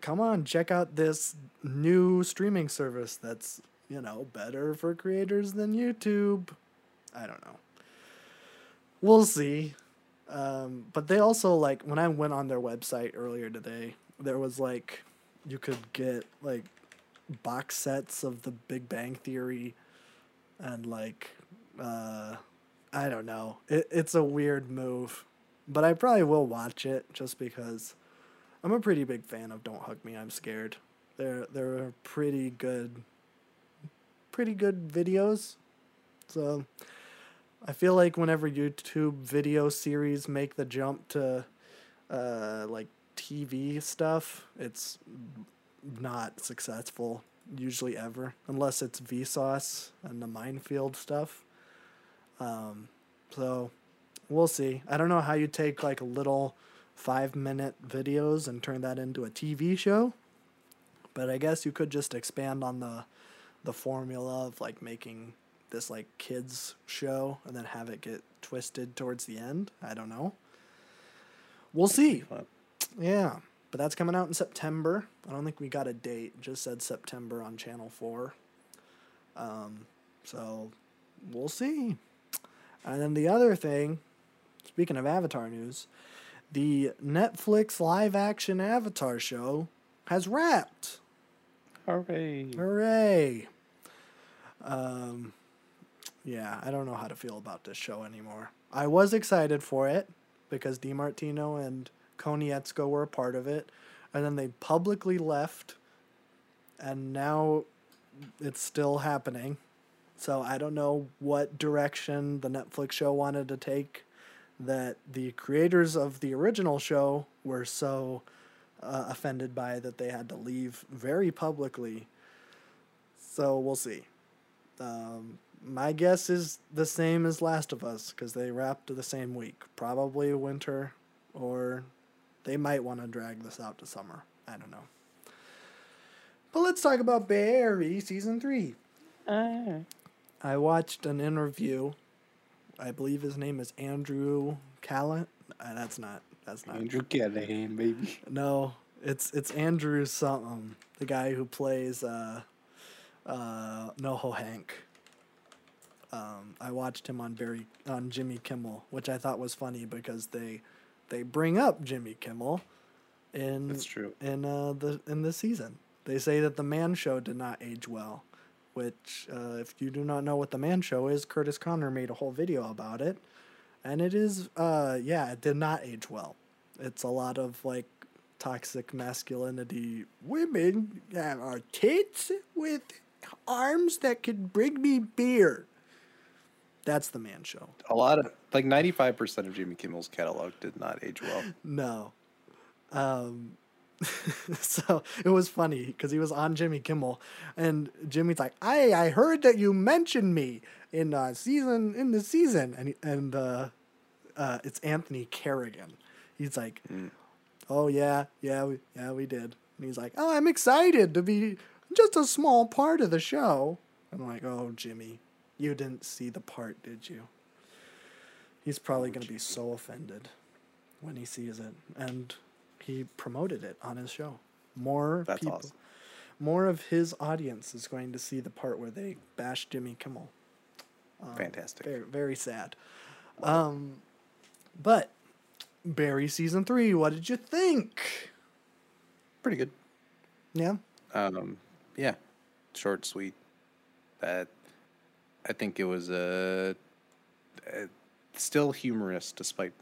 come on, check out this new streaming service that's, you know, better for creators than YouTube. I don't know. We'll see. Um, but they also like when I went on their website earlier today, there was like you could get like box sets of the Big Bang Theory and like uh I don't know. It, it's a weird move, but I probably will watch it just because I'm a pretty big fan of Don't Hug Me, I'm Scared. They're they're pretty good pretty good videos. So I feel like whenever YouTube video series make the jump to uh like TV stuff, it's not successful usually ever unless it's Vsauce and the Mind Field stuff. Um, so we'll see. I don't know how you take like a little five minute videos and turn that into a TV show, but I guess you could just expand on the the formula of like making this like kids show and then have it get twisted towards the end. I don't know. We'll see. Yeah, but that's coming out in September. I don't think we got a date. It just said September on Channel 4. Um, so we'll see. And then the other thing, speaking of Avatar news, the Netflix live action Avatar show has wrapped. Hooray! Hooray! Um, yeah, I don't know how to feel about this show anymore. I was excited for it because DiMartino and Konietzko were a part of it, and then they publicly left, and now it's still happening. So I don't know what direction the Netflix show wanted to take. That the creators of the original show were so uh, offended by that they had to leave very publicly. So we'll see. Um, my guess is the same as Last of Us because they wrapped the same week. Probably winter, or they might want to drag this out to summer. I don't know. But let's talk about Barry season three. I watched an interview. I believe his name is Andrew Callan. Uh, that's not. That's not. Andrew Callahan, baby. No, it's it's Andrew something. The guy who plays uh, uh, NoHo Hank. Um, I watched him on Barry on Jimmy Kimmel, which I thought was funny because they they bring up Jimmy Kimmel in That's true. in uh, the in the season. They say that the Man Show did not age well, which uh, if you do not know what the Man Show is, Kurtis Conner made a whole video about it, and it is uh yeah it did not age well. It's a lot of like toxic masculinity. Women have our tits with arms that could bring me beer. That's the Man Show. A lot of like ninety five percent of Jimmy Kimmel's catalog did not age well. No. Um, so it was funny because he was on Jimmy Kimmel, and Jimmy's like, "I I heard that you mentioned me in uh, season in the season," and and uh, uh, it's Anthony Carrigan. He's like, "Oh yeah, yeah, we, yeah, we did." And he's like, "Oh, I'm excited to be just a small part of the show." I'm like, "Oh, Jimmy, you didn't see the part, did you?" He's probably gonna be so offended when he sees it, and he promoted it on his show. More That's people, awesome. more of his audience is going to see the part where they bash Jimmy Kimmel. Fantastic. Very, very sad. Um, but Barry season three, what did you think? Pretty good. Yeah, Um, yeah, short, sweet. That I think it was uh, uh, still humorous despite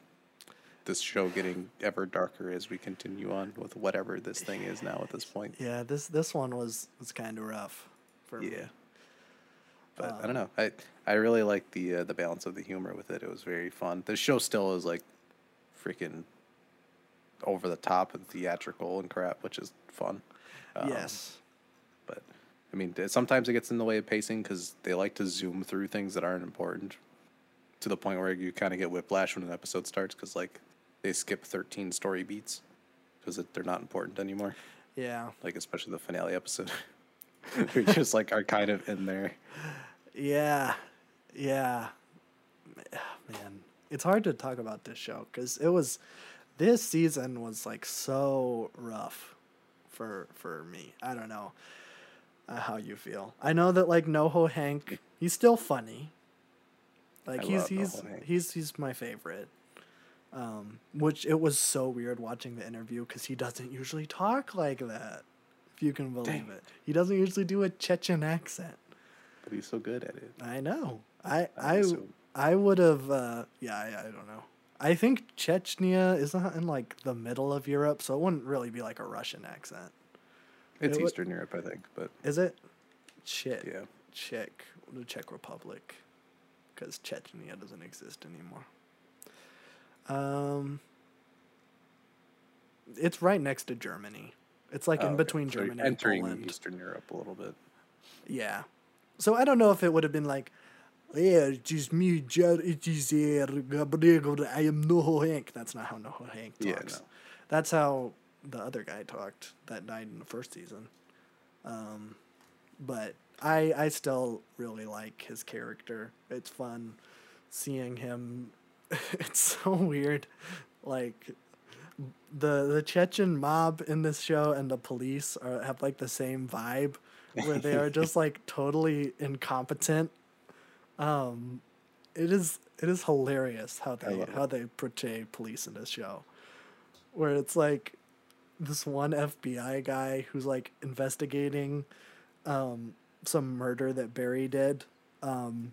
this show getting ever darker as we continue on with whatever this thing is now at this point. yeah. This this one was was kind of rough for me. Yeah. But I don't know. I I really like the uh, the balance of the humor with it. It was very fun. The show still is like freaking over the top and theatrical and crap, which is fun. Um, yes. but I mean, sometimes it gets in the way of pacing because they like to zoom through things that aren't important to the point where you kind of get whiplash when an episode starts because like they skip 13 story beats because they're not important anymore. Yeah. Like especially the finale episode, they're just like are kind of in there. Yeah, yeah, man. It's hard to talk about this show because it was this season was like so rough for for me. I don't know uh, how you feel. I know that like NoHo Hank, he's still funny. Like I he's he's he's he's my favorite. Um, which it was so weird watching the interview because he doesn't usually talk like that. If you can believe Dang. it, he doesn't usually do a Chechen accent. but he's so good at it. I know. I I I. I would have. Uh, yeah, I, I don't know. I think Chechnya is not in like the middle of Europe, so it wouldn't really be like a Russian accent. It's It would- Eastern Europe, I think, but Is it? Czech. yeah. Czech, the Czech Republic, because Chechnya doesn't exist anymore. Um, it's right next to Germany. It's like Oh, in okay. between So you're Germany and entering Poland. Eastern Europe a little bit. Yeah. So I don't know if it would have been like, yeah, it is me, Jar- it is uh, Gabriel, I am Noho Hank. That's not how Noho Hank talks. Yeah, no. That's how the other guy talked that died in the first season. Um, but I I still really like his character. It's fun seeing him. it's so weird, like the the Chechen mob in this show and the police are have like the same vibe, where they are just like totally incompetent. Um, it is it is hilarious how they it. how they portray police in this show, where it's like this one FBI guy who's like investigating um, some murder that Barry did. Um,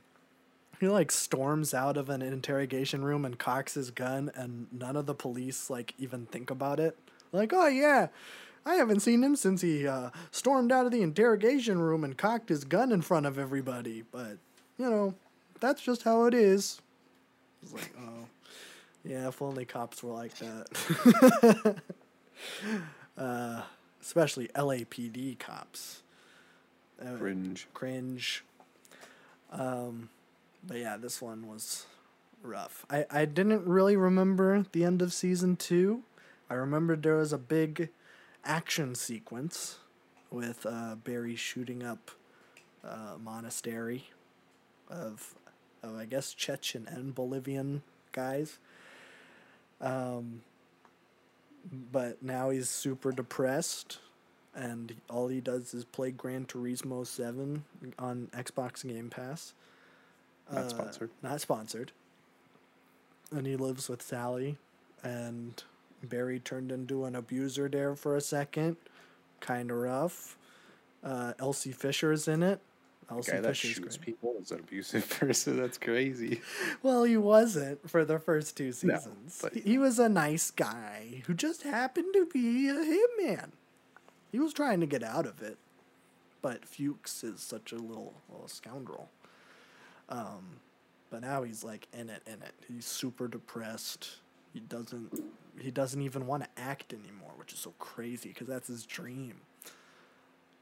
he like storms out of an interrogation room and cocks his gun, and none of the police like even think about it. Like, oh yeah, I haven't seen him since he uh, stormed out of the interrogation room and cocked his gun in front of everybody. But you know, that's just how it is. It's like, oh, yeah, if only cops were like that. uh, especially LAPD cops. Uh, Fringe. cringe. Um, but yeah, this one was rough. I, I didn't really remember the end of season two. I remembered there was a big action sequence with uh, Barry shooting up a monastery of, of, I guess, Chechen and Bolivian guys. Um, but now he's super depressed and all he does is play Gran Turismo 7 on Xbox Game Pass. Not Uh, sponsored. Not sponsored. And he lives with Sally, and Barry turned into an abuser there for a second. Kind of rough. Uh, Elsie is in it. The Elsie guy that Fisher's shoots great. people is an abusive person. That's crazy. Well, he wasn't for the first two No, seasons. but- He- he was a nice guy who just happened to be a hitman. He was trying to get out of it, but Fuches is such a little, little scoundrel. Um, but now he's like in it, in it. He's super depressed. He doesn't, he doesn't even want to act anymore, which is so crazy because that's his dream.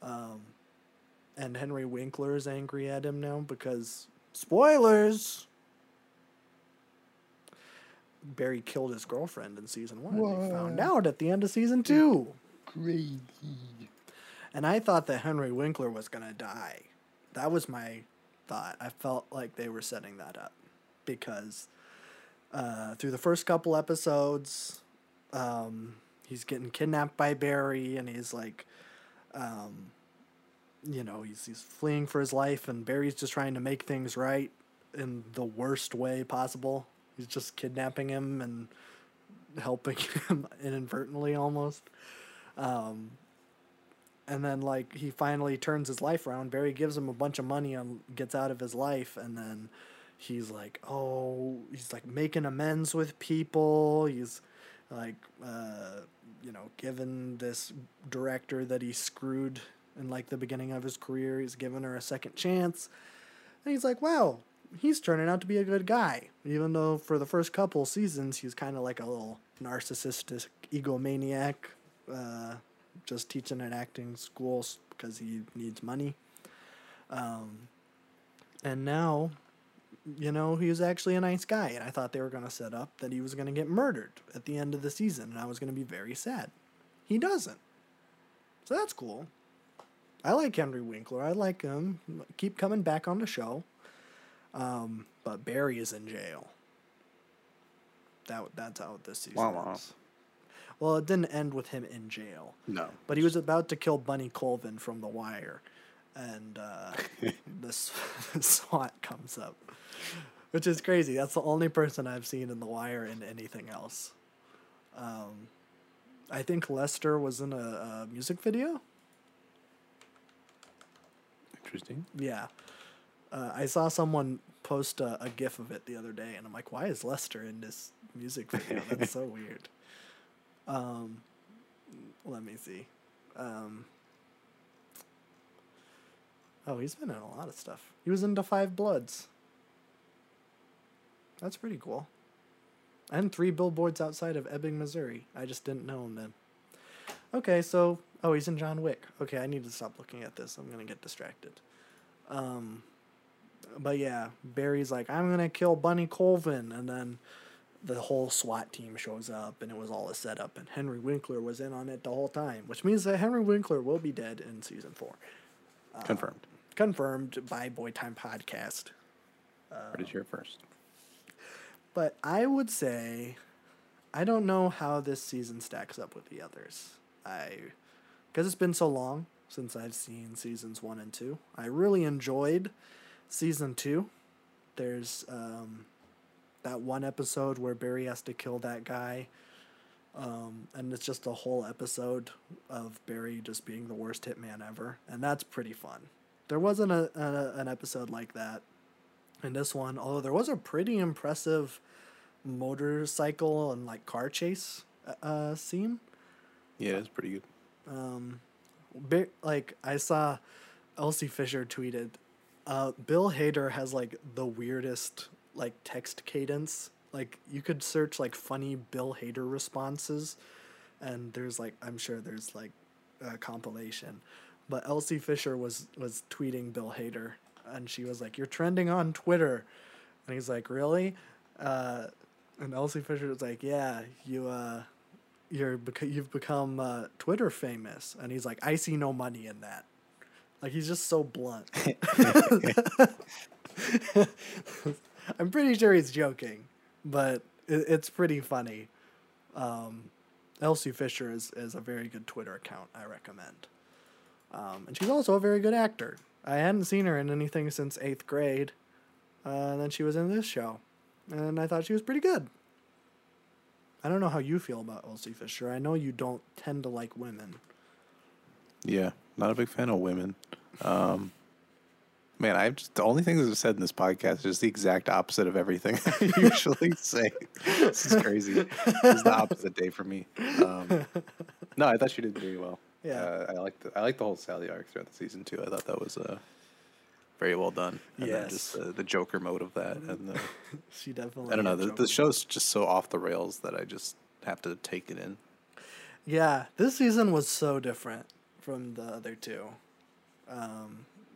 Um, and Henry Winkler is angry at him now because spoilers. Barry killed his girlfriend in season one. And he found out at the end of season two. Crazy. And I thought that Henry Winkler was gonna die. That was my thought. I felt like they were setting that up because uh, through the first couple episodes, um, he's getting kidnapped by Barry, and he's like, um, you know, he's he's fleeing for his life, and Barry's just trying to make things right in the worst way possible. He's just kidnapping him and helping him inadvertently almost. Um, and then like he finally turns his life around. Barry gives him a bunch of money and gets out of his life, and then he's like, oh, he's like making amends with people. He's like, uh, you know, given this director that he screwed in like the beginning of his career. He's given her a second chance, and he's like, wow, he's turning out to be a good guy. Even though for the first couple seasons he's kind of like a little narcissistic egomaniac, uh, just teaching at acting schools because he needs money. Um, and now, you know, he was actually a nice guy, and I thought they were going to set up that he was going to get murdered at the end of the season, and I was going to be very sad. He doesn't. So that's cool. I like Henry Winkler. I like him. Keep coming back on the show. Um, but Barry is in jail. That that's how this season Wah, wah. ends. Well, it didn't end with him in jail, No. but he was about to kill Bunny Colvin from The Wire, and uh, this SWAT comes up, which is crazy. That's the only person I've seen in The Wire in anything else. Um, I think Lester was in a, a music video. Interesting. Yeah. Uh, I saw someone post a, a GIF of it the other day, and I'm like, why is Lester in this music video? That's so weird. Um, let me see. Um, oh, he's been in a lot of stuff. He was in The Five Bloods. That's pretty cool. And three billboards outside of Ebbing, Missouri. I just didn't know him then. Okay, so oh, he's in John Wick. Okay, I need to stop looking at this. I'm gonna get distracted. Um, but yeah, Barry's like, I'm gonna kill Bunny Colvin, and then the whole SWAT team shows up, and it was all a setup, and Henry Winkler was in on it the whole time, which means that Henry Winkler will be dead in season four. Confirmed. Confirmed by Boy Time Podcast. It here first. But I would say, I don't know how this season stacks up with the others. I, because it's been so long since I've seen seasons one and two. I really enjoyed season two. There's um, that one episode where Barry has to kill that guy. Um, and it's just a whole episode of Barry just being the worst hitman ever, and that's pretty fun. There wasn't a, a an episode like that in this one, although there was a pretty impressive motorcycle and like car chase uh, scene. Yeah, it's pretty good. Bi- like I saw Elsie Fisher tweeted, uh, Bill Hader has like the weirdest like text cadence. Like you could search like funny Bill Hader responses, and there's like I'm sure there's like a compilation, but Elsie Fisher was was tweeting Bill Hader, and she was like, "You're trending on Twitter," and he's like, "Really?" Uh, and Elsie Fisher was like, "Yeah, you uh." You're bec- you've become uh, Twitter famous, and he's like, I see no money in that. Like he's just so blunt. I'm pretty sure he's joking, but it, it's pretty funny. Um, Elsie Fisher is, is a very good Twitter account. I recommend. Um, and she's also a very good actor. I hadn't seen her in anything since eighth grade, uh, and then she was in this show, and I thought she was pretty good. I don't know how you feel about Elsie Fisher. I know you don't tend to like women. Yeah, not a big fan of women. Um, man, I've just the only things I've said in this podcast is just the exact opposite of everything I usually say. This is crazy. This is the opposite day for me. Um, no, I thought she did very well. Yeah. uh, I like the I like the whole Sally arc throughout the season too. I thought that was uh, very well done. And just Yes. uh, the Joker mode of that, and the, She definitely. I don't know. The, the show's just so off the rails that I just have to take it in. Yeah, this season was so different from the other two.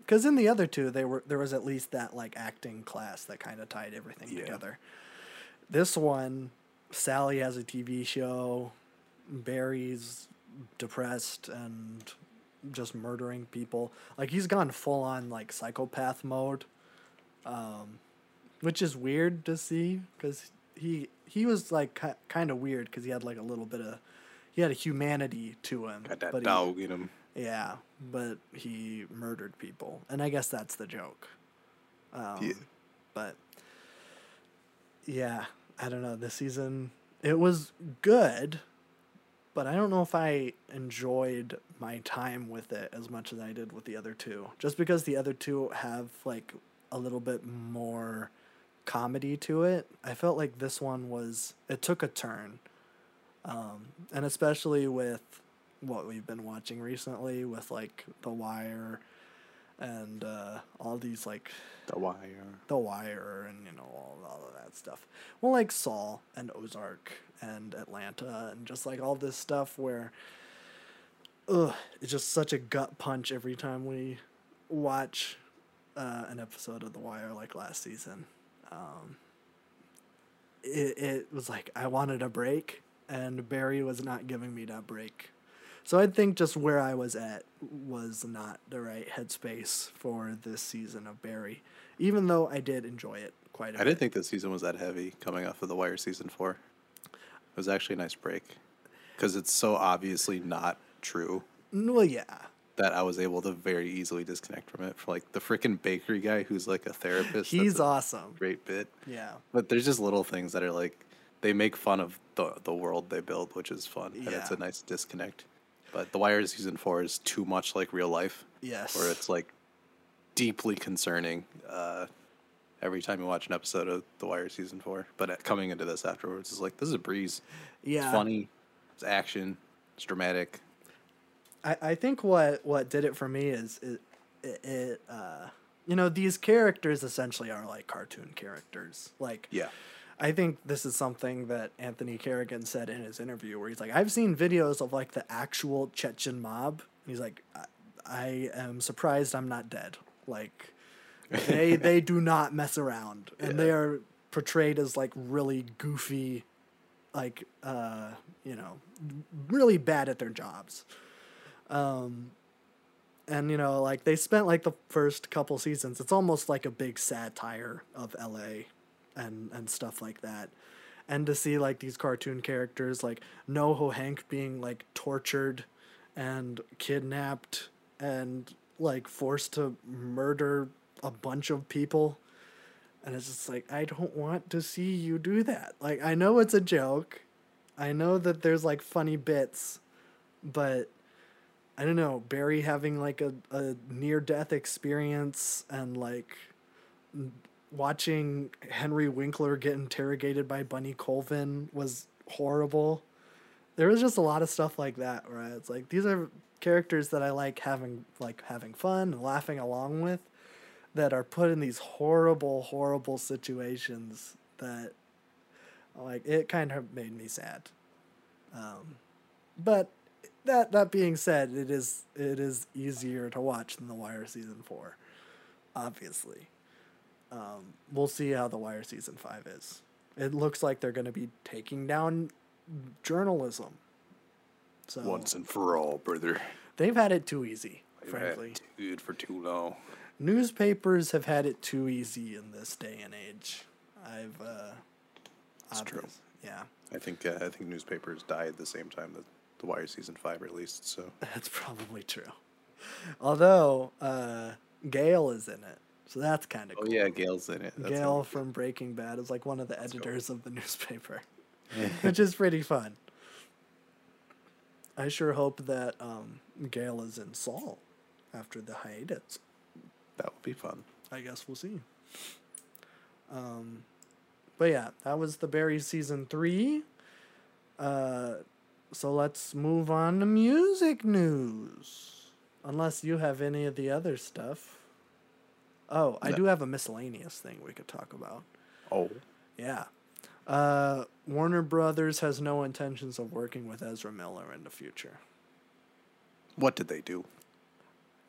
Because in the other two, they were there was at least that like acting class that kind of tied everything Yeah. together. This one, Sally has a TV show. Barry's depressed and just murdering people. Like he's gone full on like psychopath mode, um, which is weird to see because he he was like ki- kind of weird because he had like a little bit of he had a humanity to him. Got that but he- dog in him. Yeah, but he murdered people, and I guess that's the joke. Um, Yeah. But yeah, I don't know. This season it was good, but I don't know if I enjoyed my time with it as much as I did with the other two. Just because the other two have like a little bit more comedy to it, I felt like this one was it took a turn um, and especially with what we've been watching recently with like The Wire and uh, all these like The Wire. The Wire and you know all, all of that stuff. Well, like Saul and Ozark and Atlanta and just like all this stuff where, ugh, it's just such a gut punch every time we watch uh, an episode of The Wire like last season. Um, it, it was like I wanted a break, and Barry was not giving me that break. So I think just where I was at was not the right headspace for this season of Barry, even though I did enjoy it quite a I bit. I didn't think this season was that heavy coming off of The Wire season four. It was actually a nice break because it's so obviously not true Well, yeah, that I was able to very easily disconnect from it. For like the freaking bakery guy who's like a therapist. he's awesome. great bit. Yeah, But there's just little things that are like they make fun of the the world they build, which is fun, and it's a nice disconnect. But The Wire season four is too much like real life, yes, where it's like deeply concerning uh, every time you watch an episode of The Wire season four. But uh, coming into this afterwards is like this is a breeze. Yeah. It's funny. It's action. It's dramatic. I, I think what what did it for me is it, it, it uh you know these characters essentially are like cartoon characters like Yeah. I think this is something that Anthony Carrigan said in his interview where he's like I've seen videos of like the actual Chechen mob. He's like I, I am surprised I'm not dead. Like they they do not mess around. And they are portrayed as like really goofy like uh you know really bad at their jobs. Um and you know like they spent like the first couple seasons it's almost like a big satire of LA and and stuff like that and to see like these cartoon characters like NoHo Hank being like tortured and kidnapped and like forced to murder a bunch of people and it's just like I don't want to see you do that. Like I know it's a joke. I know that there's like funny bits, but I don't know, Barry having like a, a near death experience and like watching Henry Winkler get interrogated by Bunny Colvin was horrible. There was just a lot of stuff like that where it's like these are characters that I like having like having fun and laughing along with that are put in these horrible, horrible situations that like it kind of made me sad. Um, but that that being said, it is it is easier to watch than The Wire season four, obviously. Um, we'll see how The Wire season five is. It looks like they're going to be taking down journalism. So Once and for all, brother. they've had it too easy, They've frankly. for too long. Newspapers have had it too easy in this day and age. I've uh, It's true. Yeah, I think uh, I think newspapers died at the same time that The Wire season five released. So that's probably true. Although uh, Gail is in it, so that's kind of oh cool. yeah, Gail's in it. That's Gail from Breaking Bad is like one of the editors of the newspaper, which is pretty fun. I sure hope that um, Gail is in Saul after the hiatus. that would be fun. I guess we'll see. Um, but yeah, that was the Barry season three. Uh, so let's move on to music news. Unless you have any of the other stuff. Oh, I do have a miscellaneous thing we could talk about. Oh, Yeah. Uh, Warner Brothers has no intentions of working with Ezra Miller in the future. what did they do?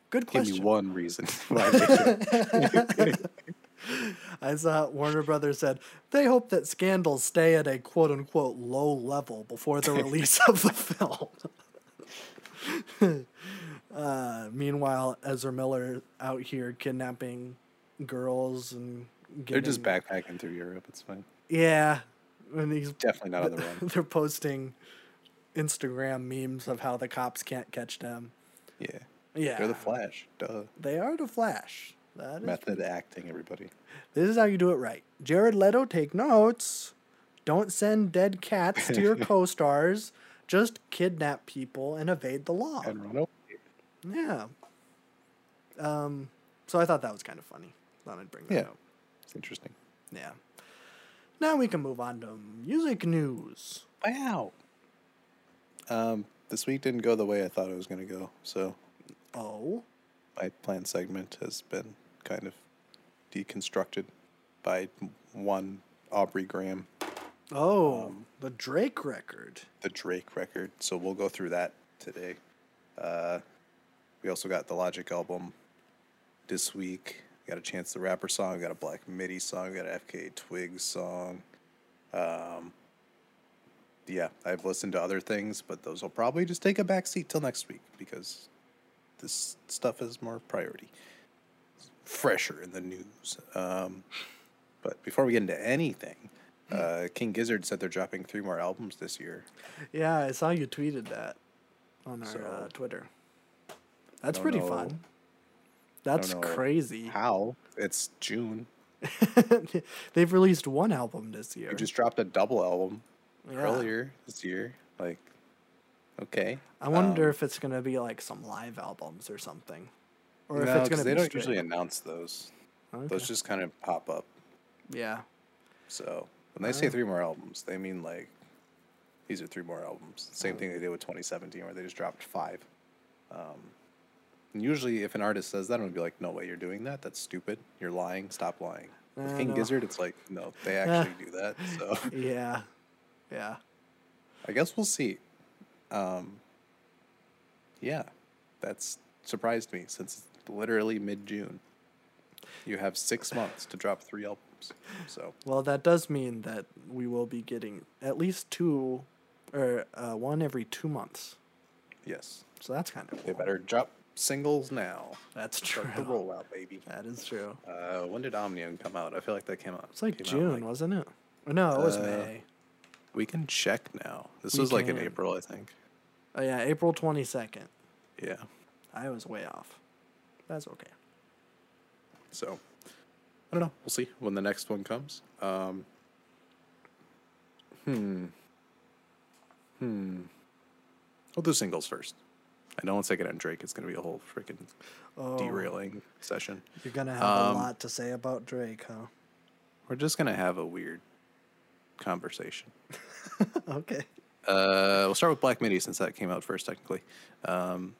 Good question. Give me one reason why they. I saw Warner Brothers said they hope that scandals stay at a quote unquote low level before the release of the film. uh, meanwhile, Ezra Miller out here kidnapping girls and They're just backpacking through Europe. It's fine. Yeah, and he's Definitely not on the run. they're posting Instagram memes of how the cops can't catch them. Yeah. Yeah, They're the Flash. Duh. They are the Flash. That is Method acting, everybody. This is how you do it right. Jared Leto, take notes. Don't send dead cats to your co-stars. Just kidnap people and evade the law. And run away. Yeah. Um. So I thought that was kind of funny. Thought I'd bring that Yeah. up. It's interesting. Yeah. Now we can move on to music news. Wow. Um, this week didn't go the way I thought it was going to go. So Oh. my planned segment has been kind of deconstructed by one Aubrey Graham, Oh. the Drake record. the Drake record. So we'll go through that today. Uh, we also got the Logic album this week. We got a Chance the Rapper song. We got a Black Midi song. We got a FKA Twigs song. Um, yeah, I've listened to other things, but those will probably just take a back seat till next week because this stuff is more priority. Fresher in the news. Um, but before we get into anything, uh, King Gizzard said they're dropping three more albums this year. Yeah, I saw you tweeted that on our So- uh, Twitter. That's pretty know- fun. That's crazy. How? It's June. They've released one album this year. You just dropped a double album Yeah. earlier this year. Like, okay. I wonder Um, if it's gonna be like some live albums or something. or if no, it's 'cause gonna they be don't straight. usually announce those. Okay. Those just kind of pop up. Yeah. So when they say three more albums, they mean like these are three more albums. Same thing they did with 2017, where they just dropped five. Um, and usually, if an artist says that, I'm gonna be like, "No way, you're doing that. That's stupid. You're lying. Stop lying." With King no. Gizzard, it's like, no, they actually do that. So Yeah. Yeah. I guess we'll see. Um, yeah, that's surprised me since it's literally mid June. You have six months to drop three albums. So Well, that does mean that we will be getting at least two, or uh, one every two months. yes, So that's kind of they cool. better drop singles now. That's true. Start the rollout, baby. That is true. Uh, when did Omnium come out? I feel like that came out. It's like June, like- wasn't it? No, it was Uh, May. we can check now. This We was like in. April, I think. Oh yeah, April twenty second. Yeah. I was way off. That's okay. So I don't know. We'll see when the next one comes. Um, hmm. Hmm. We'll do singles first. I know once I get on Drake, it's gonna be a whole freaking Oh, derailing session. You're gonna have Um, a lot to say about Drake, huh? We're just gonna have a weird conversation. okay. Uh, we'll start with Black Midi since that came out first, technically. Um,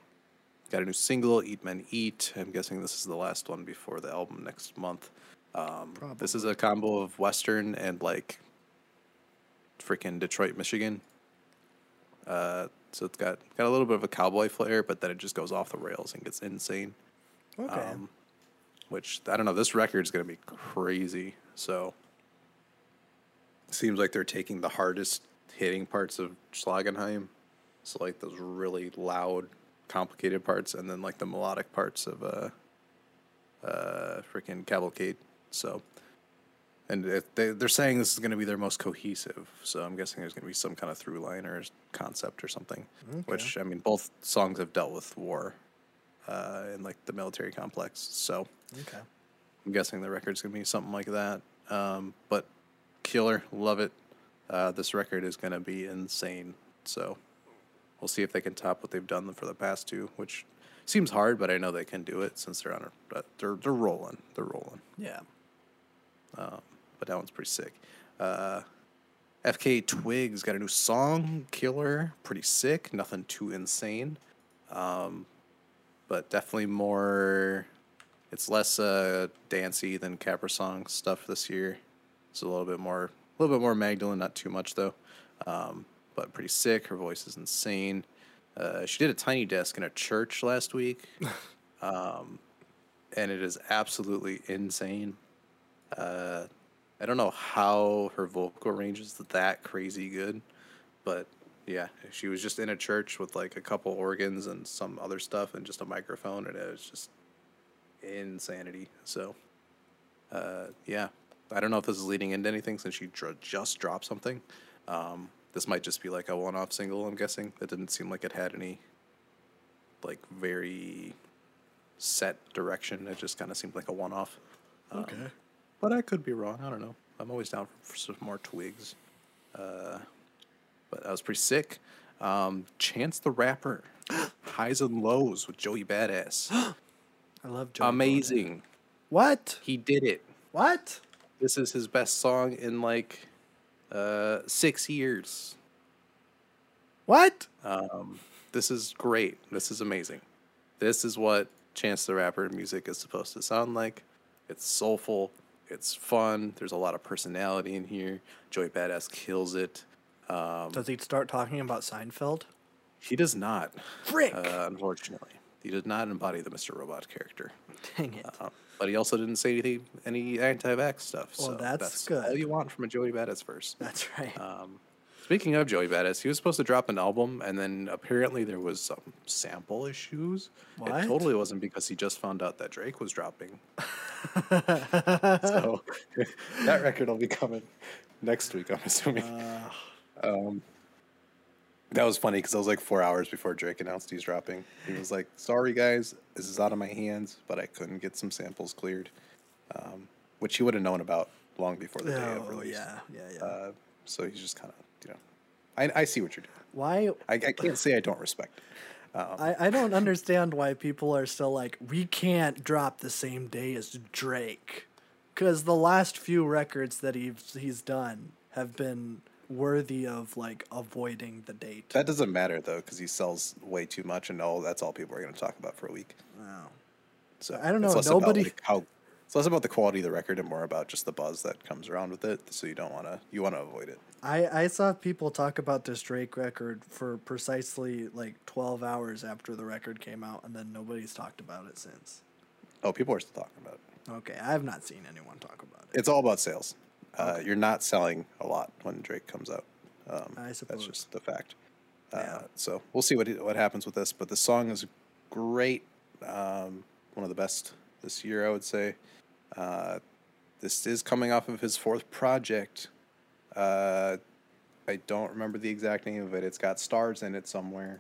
got a new single, Eat Men Eat. I'm guessing this is the last one before the album next month. Um, this is a combo of Western and like freaking Detroit, Michigan. Uh, so it's got got a little bit of a cowboy flair, but then it just goes off the rails and gets insane. Okay. Um, which I don't know. This record is gonna be crazy. So seems like they're taking the hardest hitting parts of Schlagenheim, so like those really loud, complicated parts, and then like the melodic parts of uh, uh, freaking Cavalcade. So, and it, they they're saying this is gonna be their most cohesive. So I'm guessing there's gonna be some kind of through line or concept or something. Which I mean, both songs have dealt with war, uh, and like the military complex. So. okay. I'm guessing the record's gonna be something like that. Um, but killer, love it. Uh, this record is gonna be insane. So we'll see if they can top what they've done for the past two, which seems hard, but I know they can do it since they're on a uh, they're they're rolling, they're rolling. Yeah. But that one's pretty sick. Uh, FKA Twigs got a new song, Killer, pretty sick. Nothing too insane, um, but definitely more. It's less uh, dancey than Caprisongs stuff this year. It's a little bit more, a little bit more Magdalene, not too much though. Um, but pretty sick. Her voice is insane. Uh, she did a tiny desk in a church last week, um, and it is absolutely insane. Uh, I don't know how her vocal range is that crazy good, but yeah, she was just in a church with like a couple organs and some other stuff and just a microphone, and it was just insanity. So, uh, yeah, I don't know if this is leading into anything since she dr- just dropped something. Um, this might just be like a one-off single. I'm guessing it didn't seem like it had any like very set direction. It just kind of seemed like a one-off. Um, Okay. But I could be wrong. I don't know. I'm always down for, for some more twigs. Uh, but I was pretty sick. Um, Chance the Rapper, Highs and Lows with Joey Badass. I love Joey. Amazing. What? He did it. What? This is his best song in like uh, six years. What? Um, this is great. This is amazing. This is what Chance the Rapper music is supposed to sound like. It's soulful. It's fun. There's a lot of personality in here. Joey Badass kills it. Um, Does he start talking about Seinfeld? he does not, Frick! uh, unfortunately. He did not embody the Mr. Robot character. Dang it. Uh, but he also didn't say anything, any anti-vax stuff. Well, so that's All good. All you want from a Joey Badass verse. That's right. Um, speaking of Joey Badass, he was supposed to drop an album, and then apparently there was some sample issues. What? It totally wasn't because he just found out that Drake was dropping. so that record will be coming next week, I'm assuming. Uh, Um, that was funny because I was like four hours before Drake announced he's dropping. He was like, "Sorry guys, this is out of my hands, but I couldn't get some samples cleared," um, which he would have known about long before the day of oh, release. yeah, yeah, yeah. Uh, so he's just kind of, you know, I, I see what you're doing. Why? I, I can't say I don't respect it. Um, I, I don't understand why people are still like, we can't drop the same day as Drake. Because the last few records that he's, he's done have been worthy of like avoiding the date. That doesn't matter though, because he sells way too much, and all that's all people are going to talk about for a week. Wow. So I don't know, less about, nobody- like, how it's less about the quality of the record and more about just the buzz that comes around with it. So you don't want to you want to avoid it. I, I saw people talk about this Drake record for precisely like 12 hours after the record came out, and then nobody's talked about it since. Oh, people are still talking about it. Okay, I have not seen anyone talk about it. It's all about sales. Uh, you're not selling a lot when Drake comes out. Um, I suppose. that's just the fact. Yeah. Uh, so we'll see what what happens with this. But the song is great. Um, one of the best this year, I would say. Uh, this is coming off of his fourth project. Uh, I don't remember the exact name of it. It's got stars in it somewhere.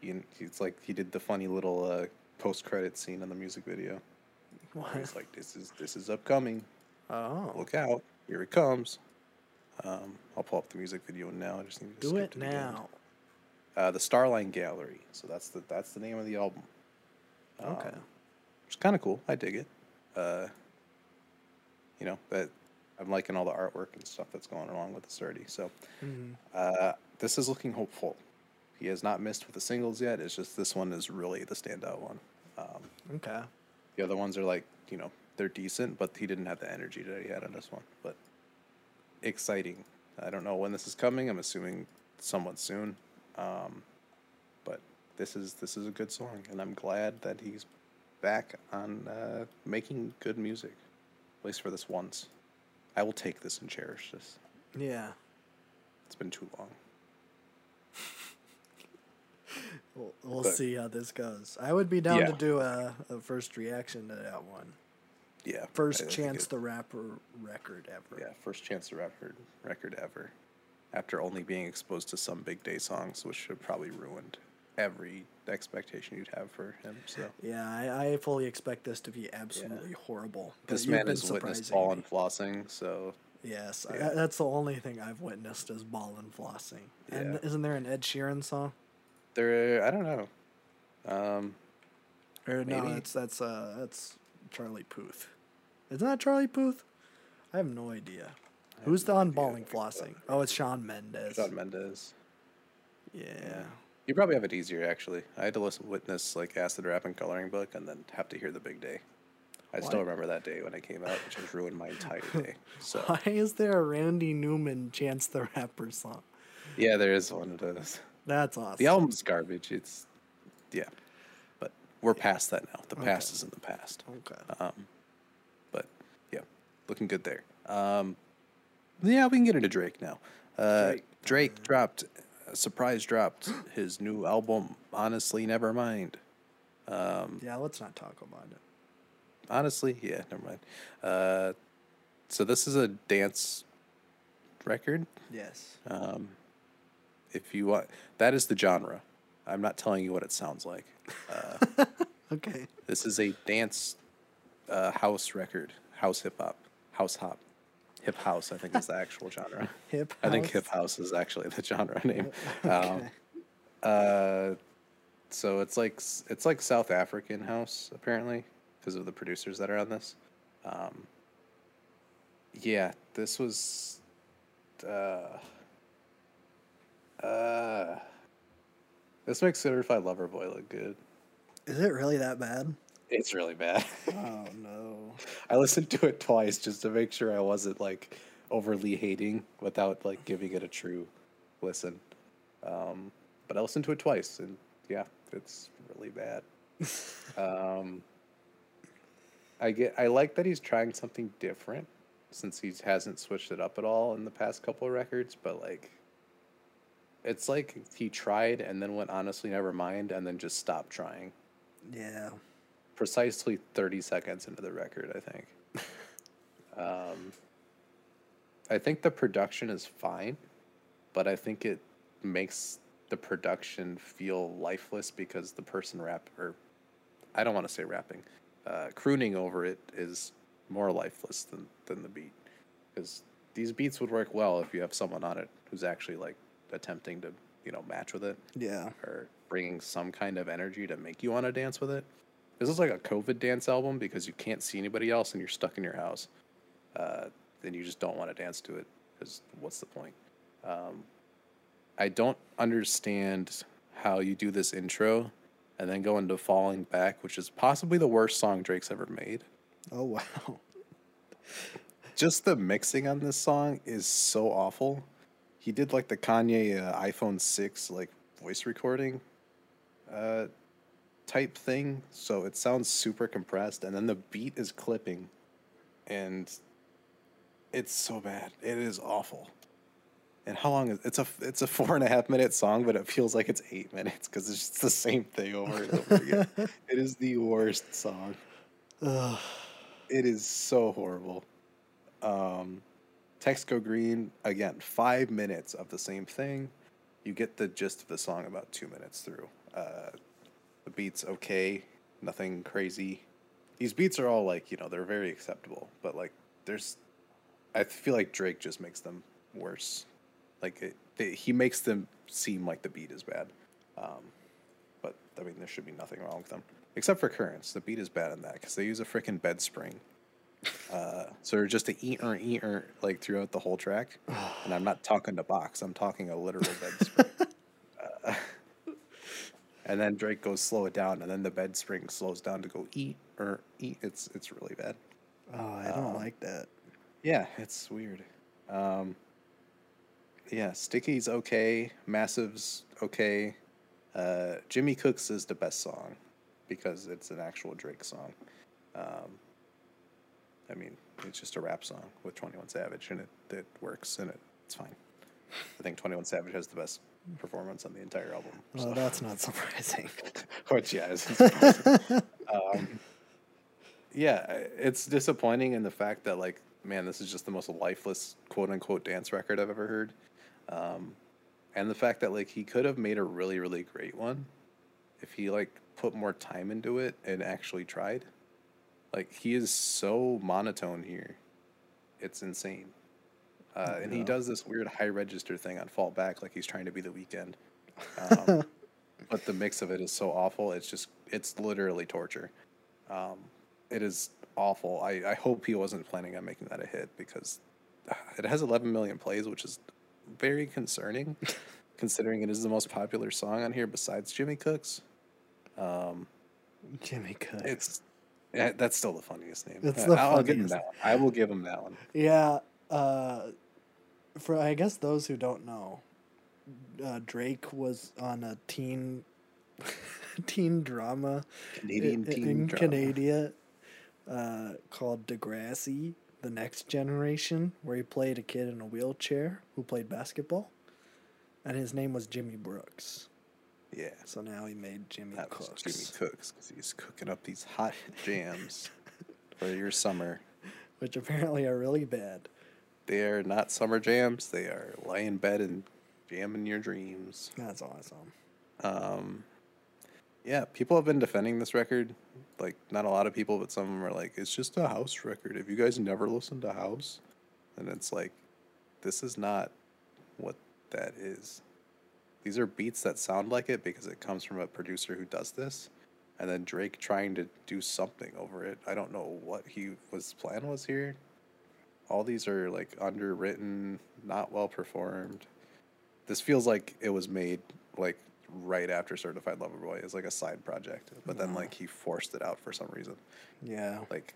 He, it's like he did the funny little uh, post credit scene in the music video. What? He's like, "This is this is upcoming. Oh, Look out! Here it comes." Um, I'll pull up the music video now. I just need to do it to the now. Uh, the Starline Gallery. So that's the that's the name of the album. Okay. Um, It's kind of cool. I dig it. Uh, you know that I'm liking all the artwork and stuff that's going along with this already. So Mhm. uh, this is looking hopeful. He has not missed with the singles yet. It's just this one is really the standout one. Um, Okay. the other ones are like you know they're decent, but he didn't have the energy that he had on this one. But exciting. I don't know when this is coming. I'm assuming somewhat soon. Um, but this is this is a good song, and I'm glad that he's back on uh, making good music, at least for this once. I will take this and cherish this. Yeah. It's been too long. We'll, we'll But- see how this goes. I would be down Yeah. to do a, a first reaction to that one. Yeah. First I Chance the Rapper record ever. Yeah, first chance the record record ever. After only being exposed to some big day songs, which have probably ruined every expectation you'd have for him. So Yeah, I, I fully expect this to be absolutely horrible. this man has witnessed ball and flossing. So Yes, Yeah. I, that's the only thing I've witnessed is ball and flossing. And isn't there an Ed Sheeran song? there, I don't know. Um, Or no, Maybe. that's that's uh that's Charlie Puth. Isn't that Charlie Puth? I have no idea. Who's the on balling flossing? Oh, it's Shawn Mendes. Shawn Mendes. Yeah. You probably have it easier actually. I had to listen witness like acid rap and coloring book, and then have to hear the big day. I still remember that day when it came out, which has ruined my entire day. So Why is there a Randy Newman Chance the Rapper song? yeah, there is one of those. That's awesome. The album's garbage. It's yeah, but we're past that now. The past is in the past. Okay. Um, but yeah, looking good there. Um, yeah, we can get into Drake now. Uh, Drake. Drake, dropped, uh, surprise dropped his new album. Honestly, never mind. Um, yeah, let's not talk about it. honestly, yeah, never mind. Uh, so this is a dance record. Yes. Um, if you want, that is the genre. I'm not telling you what it sounds like. Uh, Okay. This is a dance uh, house record, house hip hop, house hop, hip house. I think is the actual genre. Hip House. I think hip house is actually the genre name. Um, Okay. uh, so it's like it's like South African house apparently because of the producers that are on this. Um, yeah, this was. Uh, uh, this makes Certified Lover Boy look good. Is it really that bad? It's really bad. Oh no. I listened to it twice just to make sure I wasn't like overly hating without like giving it a true listen. Um, but I listened to it twice, and yeah, it's really bad. um, I get. I like that he's trying something different since he hasn't switched it up at all in the past couple of records. But like, it's like he tried and then went honestly never mind, and then just stopped trying Yeah. Precisely 30 seconds into the record, I think. um, I think the production is fine, but I think it makes the production feel lifeless because the person rap or I don't want to say rapping, uh, crooning over it is more lifeless than than the beat because these beats would work well if you have someone on it who's actually like attempting to you know match with it Yeah. or bringing some kind of energy to make you want to dance with it. This is like a COVID dance album because you can't see anybody else and you're stuck in your house. Uh, then you just don't want to dance to it because what's the point? Um, I don't understand how you do this intro and then go into Falling Back, which is possibly the worst song Drake's ever made. Oh wow. Just the mixing on this song is so awful. He did like the Kanye uh, iPhone 6 like voice recording uh type thing, so it sounds super compressed and then the beat is clipping and it's so bad. It is awful. And how long is it's a it's a four and a half minute song, but it feels like it's eight minutes because it's just the same thing over and over again. it is the worst song. Ugh. It is so horrible. Um, Text Go Green again, five minutes of the same thing. You get the gist of the song about two minutes through. Uh, the beats okay, nothing crazy. These beats are all like you know they're very acceptable, but like there's, I feel like Drake just makes them worse. Like it, they, he makes them seem like the beat is bad. Um, but I mean, there should be nothing wrong with them, except for Currents. The beat is bad in that because they use a freaking bed spring. Uh, so they're just a eater eater like throughout the whole track, and I'm not talking to box. I'm talking a literal bed spring. uh, and then Drake goes slow it down, and then the bed spring slows down to go eat or eat. It's it's really bad. Oh, I don't Um, like that. Yeah, it's weird. Um, yeah, Sticky's okay. Massive's okay. Uh, Jimmy Cooks is the best song because it's an actual Drake song. Um, I mean, it's just a rap song with 21 Savage and it, it works and it, it's fine. I think 21 Savage has the best performance on the entire album. Well, so- that's not surprising. which yeah, is um, yeah, it's disappointing in the fact that like, man, this is just the most lifeless quote unquote dance record I've ever heard, um, and the fact that like he could have made a really really great one if he like put more time into it and actually tried. Like he is so monotone here, it's insane. Uh, and he does this weird high register thing on Fall Back, like he's trying to be the Weeknd. Um, but the mix of it is so awful. It's just it's literally torture. Um, it is awful. I, I hope he wasn't planning on making that a hit because uh, it has 11 million plays, which is very concerning, considering it is the most popular song on here besides Jimmy Cooks. Um, Jimmy Cook. it's yeah, that's still the funniest name. It's the I'll give him funniest. that one. I will give him that one. Yeah, uh, for I guess those who don't know, uh, Drake was on a teen teen drama Canadian i- teen in drama. Canada uh, called Degrassi: The Next Generation, where he played a kid in a wheelchair who played basketball, and his name was Jimmy Brooks. Yeah, So now he made Jimmy that Cooks, Jimmy Cooks because he's cooking up these hot jams for your summer. which apparently are really bad. They are not summer jams. They are lie in bed and jamming your dreams. That's awesome. Um, yeah, people have been defending this record. Like, not a lot of people, but some of them are like, it's just a house record. If you guys never listened to house, and it's like, this is not what that is. These are beats that sound like it because it comes from a producer who does this, and then Drake trying to do something over it. I don't know what he was plan was here. All these are like underwritten, not well performed. This feels like it was made like right after Certified Lover Boy as like a side project, but then like he forced it out for some reason. Yeah. Like,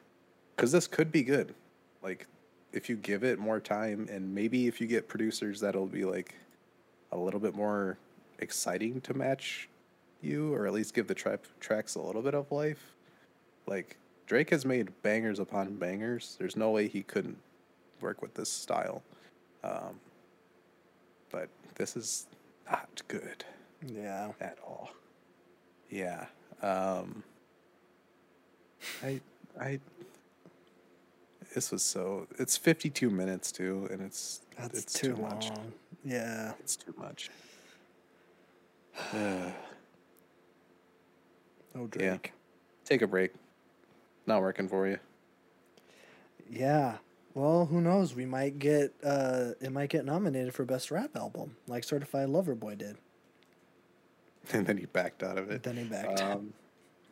because this could be good. Like, if you give it more time, and maybe if you get producers that'll be like a little bit more exciting to match you, or at least give the tra- tracks a little bit of life. Like, Drake has made bangers upon bangers. There's no way he couldn't work with this style. Um, but this is not good Yeah. at all. Yeah. Um I I this was so it's 52 minutes too and it's That's it's too, too, long. much. Yeah. It's too much. Uh, Oh, Yeah. Take a break. Not working for you. Yeah. Well, who knows? We might get uh it might get nominated for best rap album, like Certified Lover Boy did. and then he backed out of it. Then he backed. Um,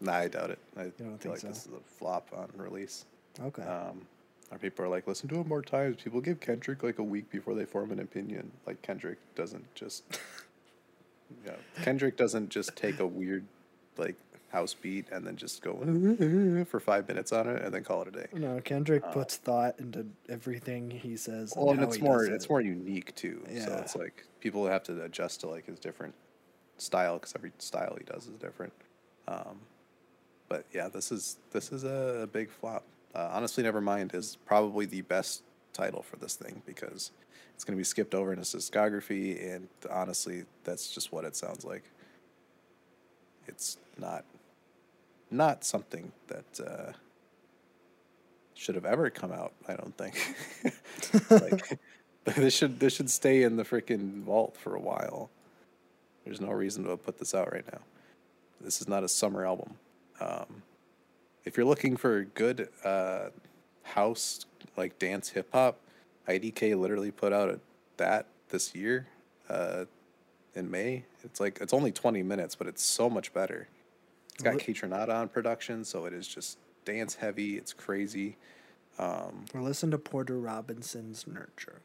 nah, I doubt it. I don't feel think like so? this is a flop on release. okay. Um, our people are like, listen to it more times. People give Kendrick like a week before they form an opinion. Like Kendrick doesn't just, you know, Kendrick doesn't just take a weird like house beat and then just go for five minutes on it and then call it a day. no, Kendrick puts thought into everything he says. Well, and how it's more it's it. more unique too. Yeah. So it's like people have to adjust to like his different style because every style he does is different. Um, but yeah, this is this is a, a big flop. Uh, honestly, never mind is probably the best title for this thing because it's going to be skipped over in his discography, and honestly, that's just what it sounds like. It's not not something that uh, should have ever come out. I don't think. like this should this should stay in the freaking vault for a while. There's no reason to put this out right now. This is not a summer album. Um, if you're looking for good uh, house like dance hip hop, IDK literally put out a, that this year uh, in May. It's like it's only 20 minutes, but it's so much better. It's got Kaytranada on production, so it is just dance heavy. It's crazy. Um, Or listen to Porter Robinson's Nurture.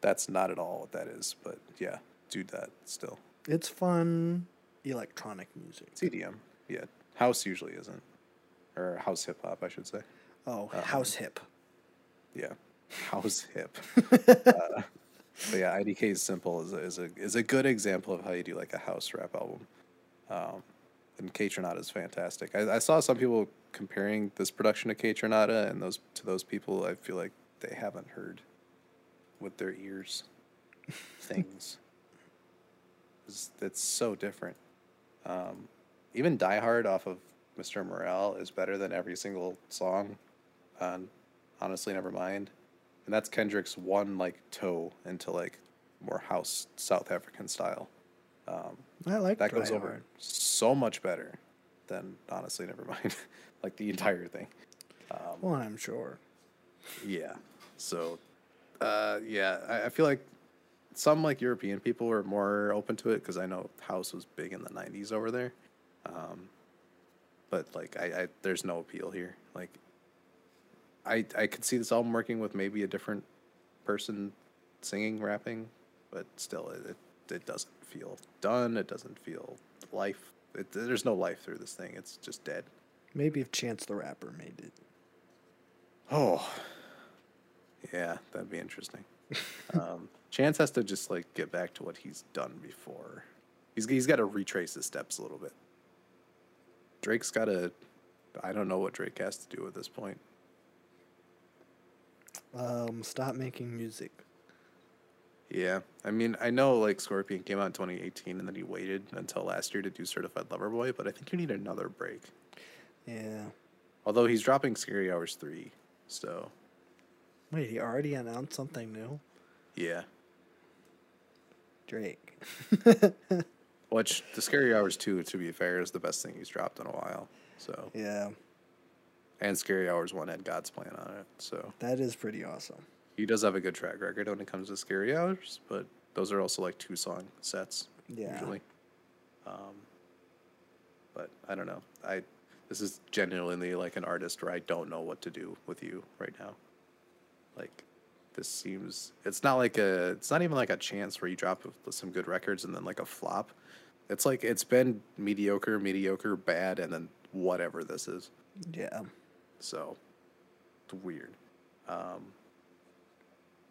that's not at all what that is, but yeah, do that still. It's fun electronic music. EDM. Yeah, house usually isn't, or house hip hop, I should say. Oh, Um, house hip. Yeah, house hip. uh, but yeah, IDK's simple is a, is a is a good example of how you do like a house rap album. Um, and Kaytranada is fantastic. I, I saw some people comparing this production to Kaytranada, and those to those people, I feel like they haven't heard with their ears things. It's, it's so different. Um, even Die Hard off of Mr. Morale is better than every single song on Honestly Never Mind. And that's Kendrick's one like toe into like more house South African style. Um, I like that goes over Hard. so much better than Honestly Never Mind. like the entire thing. Well, I'm sure. Yeah. So, uh, yeah, I, I feel like some like European people were more open to it because I know house was big in the '90s over there. Um, but like, I, I there's no appeal here. Like, I I could see this album working with maybe a different person singing, rapping, but still, it it, it doesn't feel done. It doesn't feel life. It, there's no life through this thing. It's just dead. Maybe if Chance the Rapper made it. Oh, yeah, that'd be interesting. um, Chance has to just like get back to what he's done before. He's he's got to retrace his steps a little bit. Drake's got to. I don't know what Drake has to do at this point. Um, stop making music. Yeah, I mean, I know like Scorpion came out in 2018, and then he waited until last year to do Certified Lover Boy, but I think you need another break. Yeah. Although he's dropping Scary Hours three, so Wait, he already announced something new? yeah. Drake. Which the Scary Hours two, to be fair, is the best thing he's dropped in a while. So yeah, and Scary Hours one had God's plan on it. So that is pretty awesome. He does have a good track record when it comes to Scary Hours, but those are also like two song sets Yeah. usually. Um, but I don't know. I this is genuinely like an artist where I don't know what to do with you right now. Like this seems it's not like a it's not even like a chance where you drop some good records and then like a flop. It's like it's been mediocre, mediocre, bad, and then whatever this is. Yeah. So it's weird. Um,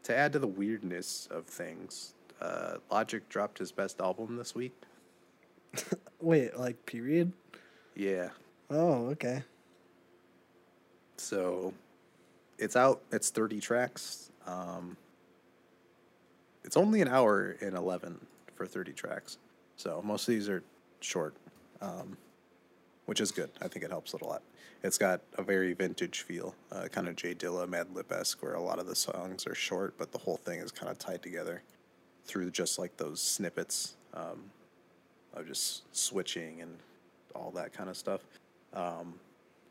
to add to the weirdness of things, uh, Logic dropped his best album this week. Wait, like period? Yeah. Oh, okay. So it's out. It's 30 tracks. Um, it's only an hour and 11 for 30 tracks. So most of these are short, um, which is good. I think it helps it a lot. It's got a very vintage feel, uh, kind of Jay Dilla, Madlib esque, where a lot of the songs are short, but the whole thing is kind of tied together through just like those snippets um, of just switching and all that kind of stuff. Um,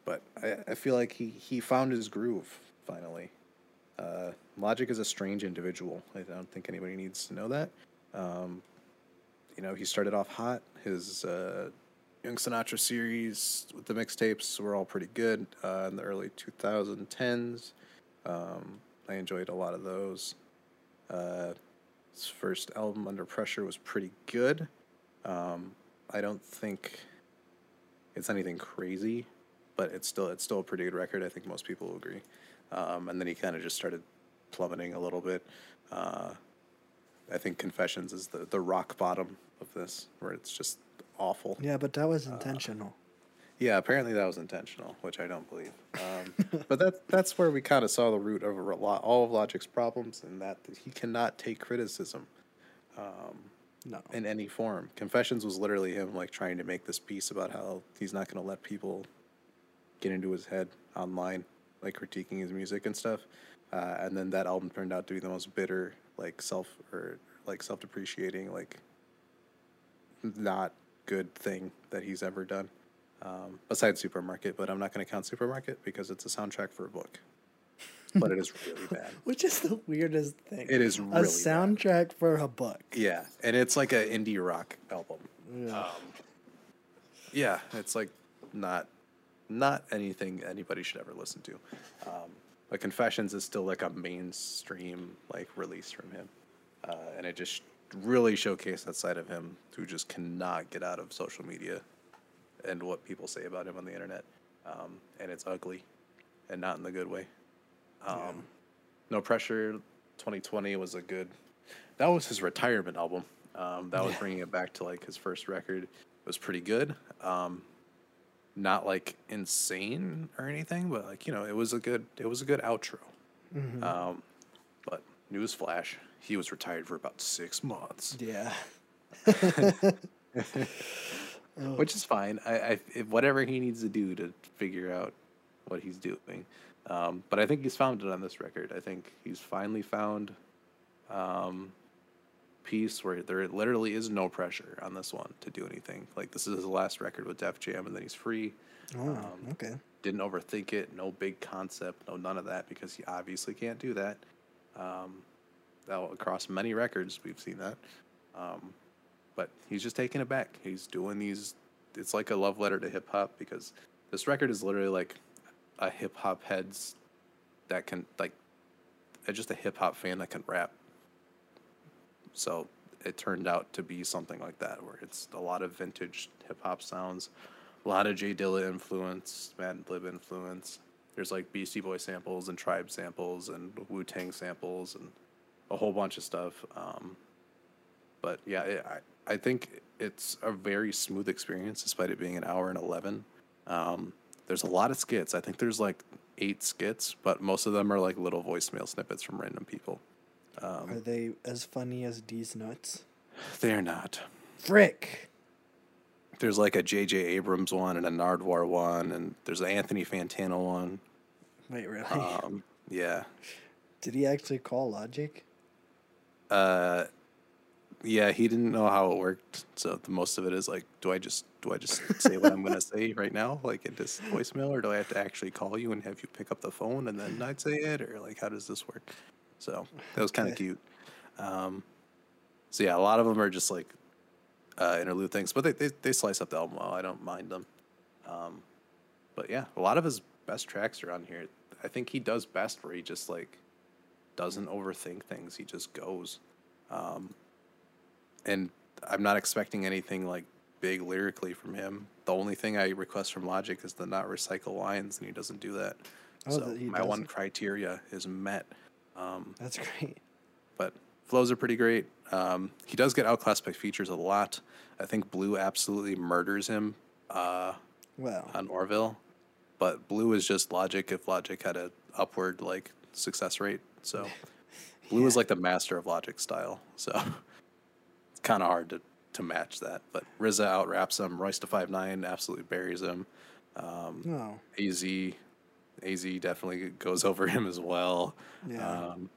but I, I feel like he, he found his groove finally. Uh, Logic is a strange individual. I don't think anybody needs to know that. Um, you know, he started off hot. His uh, Young Sinatra series with the mixtapes were all pretty good uh, in the early 2010s. Um, I enjoyed a lot of those. Uh, his first album, Under Pressure, was pretty good. Um, I don't think it's anything crazy, but it's still it's still a pretty good record. I think most people will agree. Um, and then he kind of just started plummeting a little bit. Uh, I think Confessions is the, the rock bottom of this, where it's just awful. Yeah, but that was intentional. Yeah, apparently that was intentional, which I don't believe. Um, but that that's where we kind of saw the root of a lot, all of Logic's problems, and that he cannot take criticism no. in any form. Confessions was literally him like trying to make this piece about how he's not going to let people get into his head online, like critiquing his music and stuff. Uh, and then that album turned out to be the most bitter, like self or like self depreciating, like not good thing that he's ever done. Um, besides Supermarket, but I'm not going to count Supermarket because it's a soundtrack for a book. But it is really bad. Which is the weirdest thing. It is a really bad. soundtrack for a book. Yeah, and it's like an indie rock album. Yeah. Yeah, it's like not not anything anybody should ever listen to. Um, but Confessions is still like a mainstream like release from him, uh, and it just really showcased that side of him who just cannot get out of social media and what people say about him on the internet, um, and it's ugly, and not in the good way. Um, No pressure. 2020 was a good. That was his retirement album. Um, that was bringing it back to like his first record. It was pretty good. Um, not like insane or anything, but like you know, it was a good. It was a good outro. Um, but newsflash, he was retired for about six months, Yeah. which is fine. I, I if whatever he needs to do to figure out what he's doing. Um, but I think he's found it on this record. I think he's finally found um, piece where there literally is no pressure on this one to do anything. Like this is his last record with Def Jam, and then he's free. Oh, okay. Didn't overthink it. No big concept. No none of that because he obviously can't do that. Um, across many records, we've seen that. Um, but he's just taking it back. He's doing these. It's like a love letter to hip hop because this record is literally like a hip hop heads that can like uh, just a hip hop fan that can rap. So it turned out to be something like that, where it's a lot of vintage hip hop sounds, a lot of J Dilla influence, Madlib influence. There's like Beastie Boy samples and Tribe samples and Wu Tang samples and a whole bunch of stuff. Um, but yeah, it, I I think it's a very smooth experience, despite it being an hour and eleven. Um, there's a lot of skits. I think there's like eight skits, but most of them are like little voicemail snippets from random people. Are they as funny as these nuts? They're not. Frick. There's like a J.J. Abrams one and a Nardwuar one, and there's an Anthony Fantano one. Wait, really? Um, yeah, Did he actually call Logic? Uh, yeah. He didn't know how it worked, so the most of it is like, do I just do I just say what I'm gonna say right now, like in this voicemail, or do I have to actually call you and have you pick up the phone and then I'd say it, or like how does this work? So that was kind of cute. Um, so yeah, a lot of them are just like uh, interlude things, but they, they they slice up the album well. I don't mind them. Um, but yeah, a lot of his best tracks are on here. I think he does best where he just like doesn't overthink things. He just goes. Um, and I'm not expecting anything like big lyrically from him. The only thing I request from Logic is to not recycle lines, and he doesn't do that. Oh, so my one doesn't? criteria is met. Um, That's great. but flows are pretty great. Um, he does get outclassed by features a lot. I think Blu absolutely murders him uh, Well, on Orville, but Blu is just Logic if Logic had a upward like success rate. So Blu is like the master of Logic style. So it's kind of hard to to match that. But RZA out raps him. Royce da five nine absolutely buries him. no. AZ AZ definitely goes over him as well. Yeah. Um,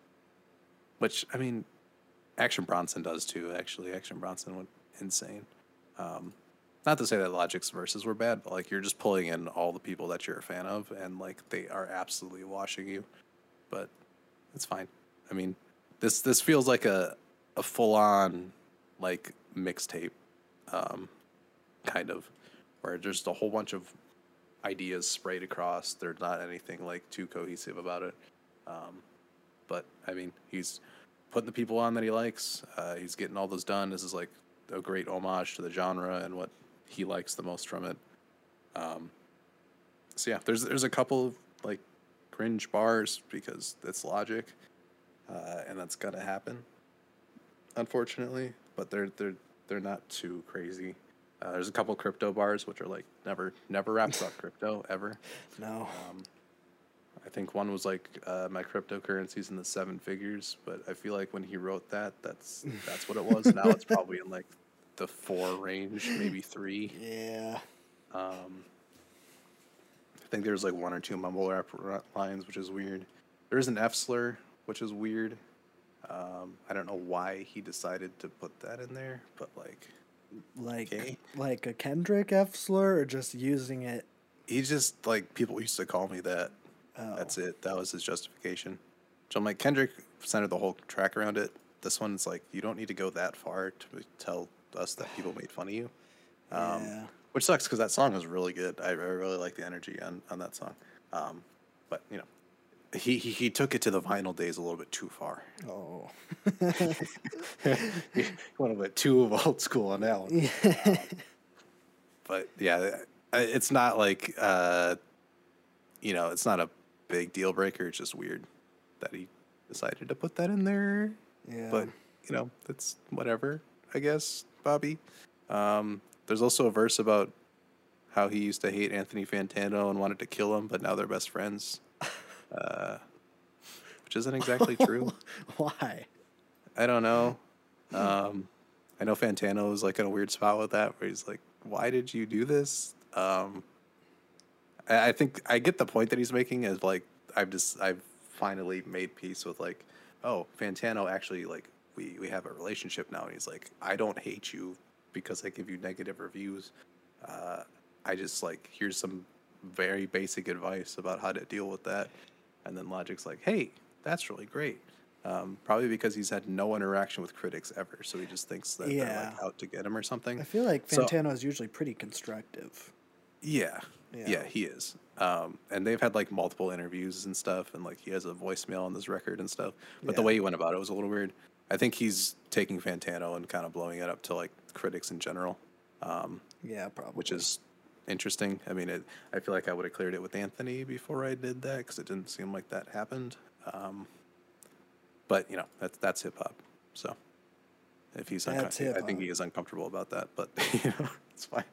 which I mean, Action Bronson does too. Actually, Action Bronson went insane. Um, not to say that Logic's verses were bad, but like you're just pulling in all the people that you're a fan of, and like they are absolutely washing you. But it's fine. I mean, this this feels like a a full on like mixtape. Um, kind of, where there's a whole bunch of ideas sprayed across. There's not anything like too cohesive about it. Um, but I mean, he's putting the people on that he likes. Uh, he's getting all those done. This is like a great homage to the genre and what he likes the most from it. Um, so yeah, there's there's a couple of like cringe bars because it's logic, uh, and that's gonna happen. Unfortunately, but they're they're they're not too crazy. Uh, there's a couple crypto bars which are like never never raps about crypto ever. No. Um, I think one was like uh, my cryptocurrencies in the seven figures, but I feel like when he wrote that, that's that's what it was. now it's probably in like the four range, maybe three. yeah. Um, think there's like one or two mumble rap lines, which is weird. There is an F slur, which is weird. Um, I don't know why he decided to put that in there, but like Like Okay. like a Kendrick F slur or just using it. he just like people used to call me that. Oh. That's it. That was his justification. So I'm like Kendrick centered the whole track around it. This one's like you don't need to go that far to tell us that people made fun of you. Um, Yeah. Which sucks because that song is really good. I, I really like the energy on, on that song. Um, but you know, he, he he took it to the vinyl days a little bit too far. Oh. He went a bit too of old school on that one. but yeah, it's not like uh, you know, it's not a big deal breaker. It's just weird that he decided to put that in there. Yeah. But you know, that's whatever. I guess Bobby. Um, there's also a verse about how he used to hate Anthony Fantano and wanted to kill him, but now they're best friends. Uh, which isn't exactly true. Why? I don't know. Um, I know Fantano was like in a weird spot with that, where he's like, "Why did you do this?" Um, I, I think I get the point that he's making. Is like I've just I've finally made peace with like, oh, Fantano actually like we we have a relationship now, and he's like, I don't hate you because I give you negative reviews. Uh, I just like here's some very basic advice about how to deal with that, and then Logic's like, hey, that's really great. Um, probably because he's had no interaction with critics ever, so he just thinks that they're Yeah. like out to get him or something. I feel like So- Fantano is usually pretty constructive. Yeah. Yeah. Yeah, he is. Um, and they've had like multiple interviews and stuff, and like he has a voicemail on this record and stuff. But the way he went about it was a little weird. I think he's taking Fantano and kind of blowing it up to like critics in general, um, Yeah, probably. which is interesting. I mean, it, I feel like I would have cleared it with Anthony before I did that because it didn't seem like that happened. Um, but you know, that's that's hip hop. So if he's, uncom- That's I think he is uncomfortable about that, but you know, it's fine.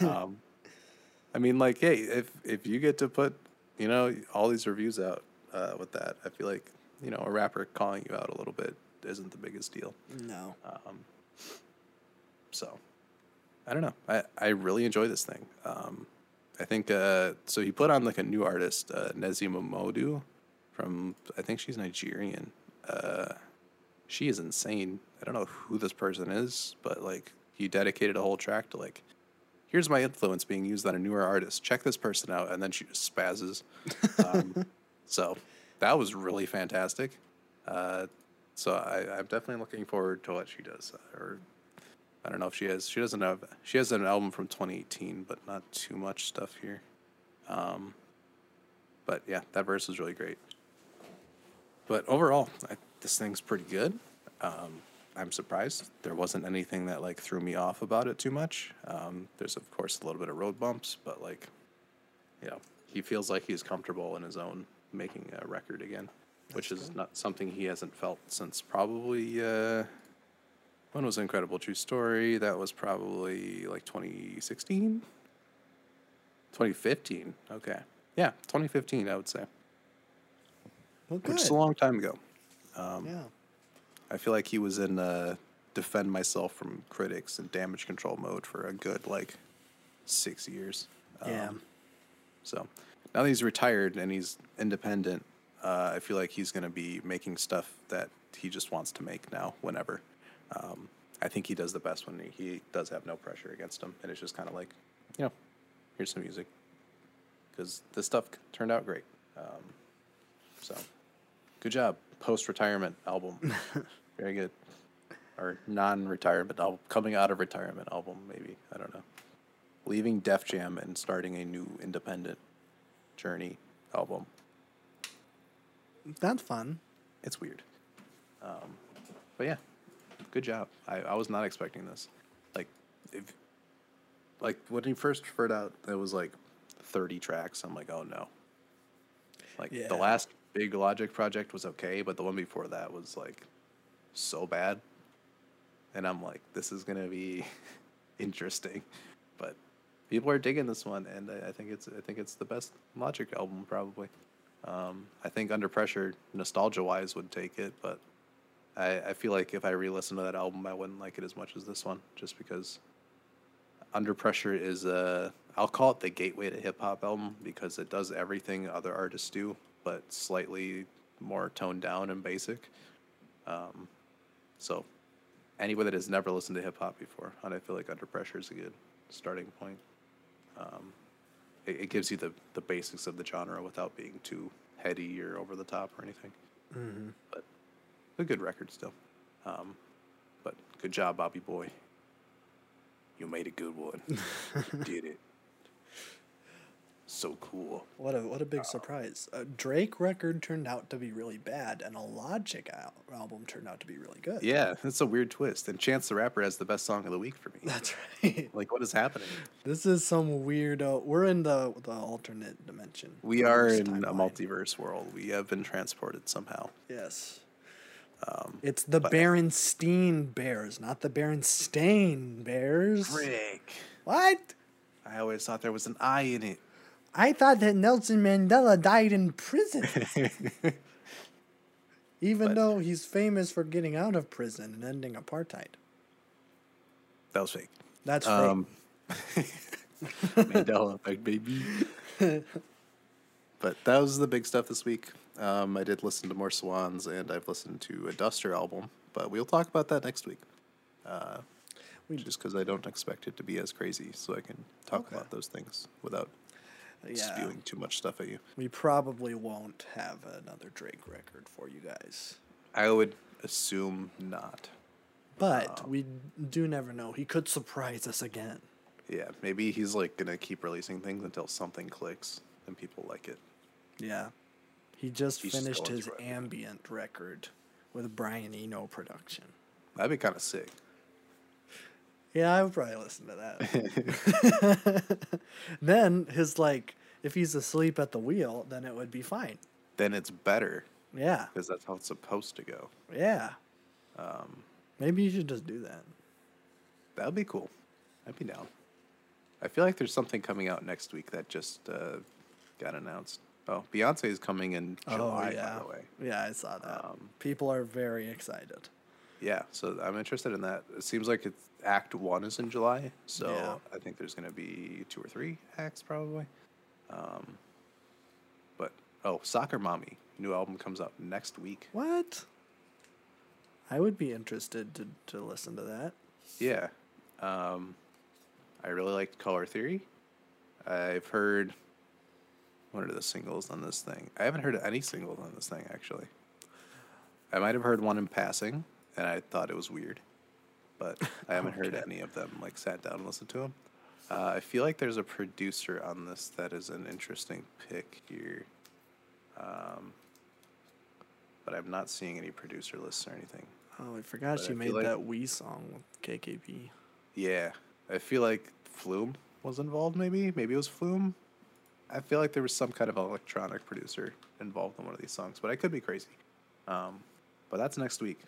Um, I mean, like, hey, if if you get to put, you know, all these reviews out uh, with that, I feel like you know a rapper calling you out a little bit isn't the biggest deal. no. Um, so, I don't know. I, I really enjoy this thing. Um, I think uh, so. He put on like a new artist, uh, Nezi Momodu, from I think she's Nigerian. Uh, she is insane. I don't know who this person is, but like he dedicated a whole track to like, here's my influence being used on a newer artist. Check this person out, and then she just spazzes. Um, so that was really fantastic. Uh, so I, I'm definitely looking forward to what she does. uh, Or I don't know if she has. She doesn't have. She has an album from 2018, but not too much stuff here. Um, but yeah, that verse is really great. But overall, I, this thing's pretty good. Um, I'm surprised there wasn't anything that like threw me off about it too much. Um, there's of course a little bit of road bumps, but like, you know, he feels like he's comfortable in his own making a record again, which is not something he hasn't felt since probably. Uh, when was Incredible True Story? That was probably like 2016, 2015. Okay, yeah, 2015. I would say, Well, which is a long time ago. Um, yeah. I feel like he was in uh, defend myself from critics and damage control mode for a good like six years. Yeah. Um, so now that he's retired and he's independent, uh, I feel like he's going to be making stuff that he just wants to make now, whenever. Um, I think he does the best when he, he does have no pressure against him, and it's just kind of like, you know, here's some music, because this stuff turned out great. Um, so, good job, post-retirement album, very good, or non-retirement album, coming out of retirement album, maybe I don't know. leaving Def Jam and starting a new independent Journey album. That's fun. It's weird. Um, but yeah, good job. I, I was not expecting this. Like, if like when he first referred out, it was like thirty tracks. I'm like, oh no. Like Yeah. the last big Logic project was okay, but the one before that was like so bad. And I'm like, this is gonna be interesting. But people are digging this one, and I, I think it's I think it's the best Logic album probably. Um, I think Under Pressure, nostalgia wise, would take it, but I, I feel like if I re-listen to that album, I wouldn't like it as much as this one, just because Under Pressure is a I'll call it the gateway to hip hop album because it does everything other artists do, but slightly more toned down and basic. Um, so anyone that has never listened to hip hop before, and I feel like Under Pressure is a good starting point. Um, it, it gives you the, the basics of the genre without being too heady or over the top or anything. Mm-hmm. But a good record still. Um, but good job, Bobby Boy. You made a good one. you did it. So cool. What a what a big surprise! A Drake record turned out to be really bad, and a Logic al- album turned out to be really good. Yeah, that's a weird twist. And Chance the Rapper has the best song of the week for me. that's right. Like, what is happening? This is some weirdo. We're in the the alternate dimension. We are This in a multiverse world. We have been transported somehow. Yes. Um, It's the but- Berenstein Bears, not the Berenstain Bears. Frick. What? I always thought there was an I in it. I thought that Nelson Mandela died in prison, even But- though he's famous for getting out of prison and ending apartheid. That was fake. That's fake. Um, Mandela effect, baby. but that was the big stuff this week. Um, I did listen to more Swans, and I've listened to a Duster album, but we'll talk about that next week. Uh, We- just because I don't expect it to be as crazy, so I can talk Okay. about those things without yeah, spewing too much stuff at you. we probably won't have another Drake record for you guys, I would assume not. but Um, we do never know. He could surprise us again. Yeah, maybe he's like gonna keep releasing things until something clicks and people like it. Yeah, he just He's finished his ambient record with Brian Eno production. That'd be kind of sick. Yeah, I would probably listen to that. then his like, if he's asleep at the wheel, then it would be fine. Then it's better Yeah, because that's how it's supposed to go. yeah. Um, Maybe you should just do that. That would be cool. I'd be down. I feel like there's something coming out next week that just uh, got announced. Oh, Beyonce is coming in July, oh yeah, by the way. yeah, I saw that. Um, People are very excited. Yeah, so I'm interested in that. It seems like it's Act One is in July, so Yeah. I think there's going to be two or three acts probably. Um, but oh, Soccer Mommy new album comes out next week. What? I would be interested to to listen to that. Yeah. Um, I really liked Color Theory. I've heard. What are the singles on this thing? I haven't heard any singles on this thing, actually. I might have heard one in passing, and I thought it was weird. But I haven't heard any of them, like, sat down and listened to them. Uh, I feel like there's a producer on this that is an interesting pick here. Um, but I'm not seeing any producer lists or anything. Oh, I forgot But she I made like- that Wii song with KKP. Yeah, I feel like Flume was involved. Maybe, maybe it was Flume. I feel like there was some kind of electronic producer involved in one of these songs, but I could be crazy. Um, but that's next week.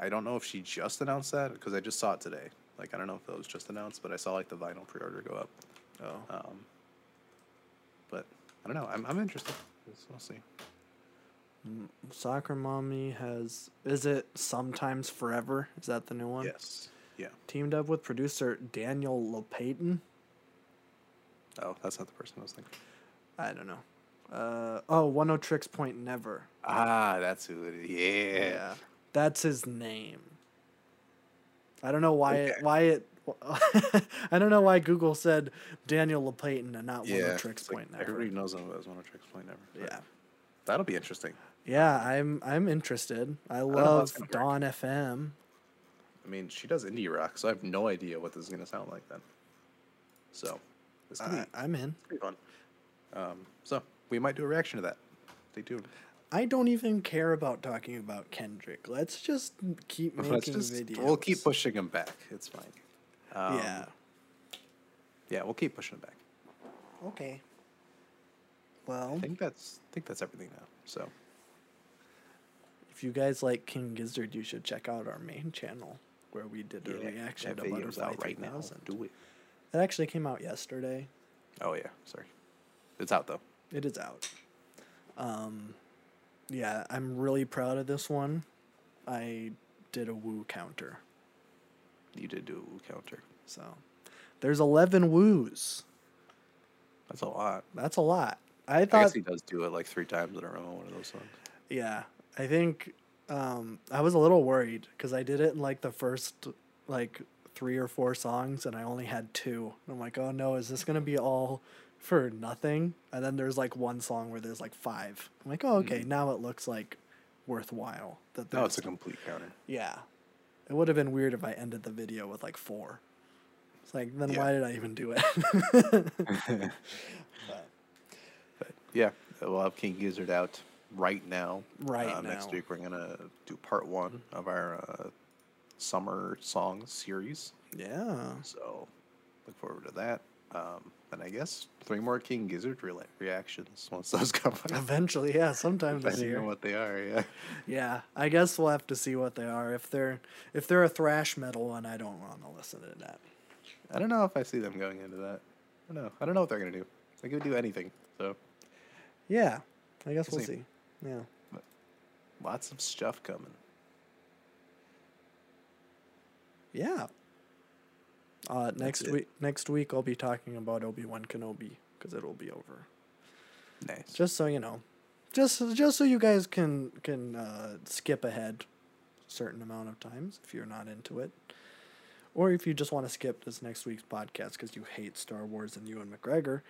I don't know if she just announced that because I just saw it today. Like I don't know if that was just announced, but I saw like the vinyl pre-order go up. Oh, Um, but I don't know. I'm I'm interested. We'll- We'll see. Soccer Mommy has. Is it Sometimes Forever? Is that the new one? Yes. Yeah. Teamed up with producer Daniel Lopatin. Oh, that's not the person I was thinking. I don't know. Uh, oh, Oneohtrix Point Never. Ah, that's who it is. Yeah. That's his name. I don't know why it why it I don't know why Google said Daniel Lopatin and not One Yeah. Tricks it's like Point Never. Everybody knows him as Oneohtrix Point Never. Yeah. That'll be interesting. Yeah, I'm I'm interested. I know how it's love gonna work. Dawn FM. I mean, she does indie rock, so I have no idea what this is going to sound like then. So, gonna I, be I'm in. pretty fun. Um, so we might do a reaction to that. Stay tuned. I don't even care about talking about Kendrick. Let's just keep making just, videos. we'll keep pushing him back. It's fine. Um, yeah. Yeah, we'll keep pushing him back. Okay. Well, I think that's I think that's everything now. So if you guys like King Gizzard, you should check out our main channel where we did a yeah, reaction that to Butterfly out right now. Do it. It actually came out yesterday. Oh yeah, sorry. It's out though. It is out. Um, yeah, I'm really proud of this one. I did a woo counter. You did do a woo counter. So there's 11 woos. That's a lot. That's a lot. I I thought, guess he does do it like three times in a row. On one of those songs. yeah, I think um, I was a little worried because I did it in like the first like three or four songs and I only had two. And I'm like, oh no, is this going to be all for nothing? And then there's like one song where there's like five. I'm like, oh, okay, now it looks like worthwhile. That No, it's a complete counter. Yeah. It would have been weird if I ended the video with like four. It's like, then Yeah. why did I even do it? but, But yeah, we'll have King Gizzard out right now. Right uh, Next week we're gonna do part one of our uh, summer song series. yeah. So look forward to that. Um, and I guess three more King Gizzard re- reactions once those come out. Eventually, yeah, sometime this year. what they are, yeah. Yeah, I guess we'll have to see what they are. If they're if they're a thrash metal one, I don't want to listen to that. I don't know if I see them going into that. I don't know. I don't know what they're gonna do. They could do anything. So Yeah, I guess We'll we'll see. see. Yeah. lots of stuff coming. Yeah. Uh, next it. week, next week I'll be talking about Obi Wan Kenobi because it'll be over. Nice. Just so you know, just just so you guys can can uh, skip ahead a certain amount of times if you're not into it, or if you just want to skip this next week's podcast because you hate Star Wars and Ewan McGregor,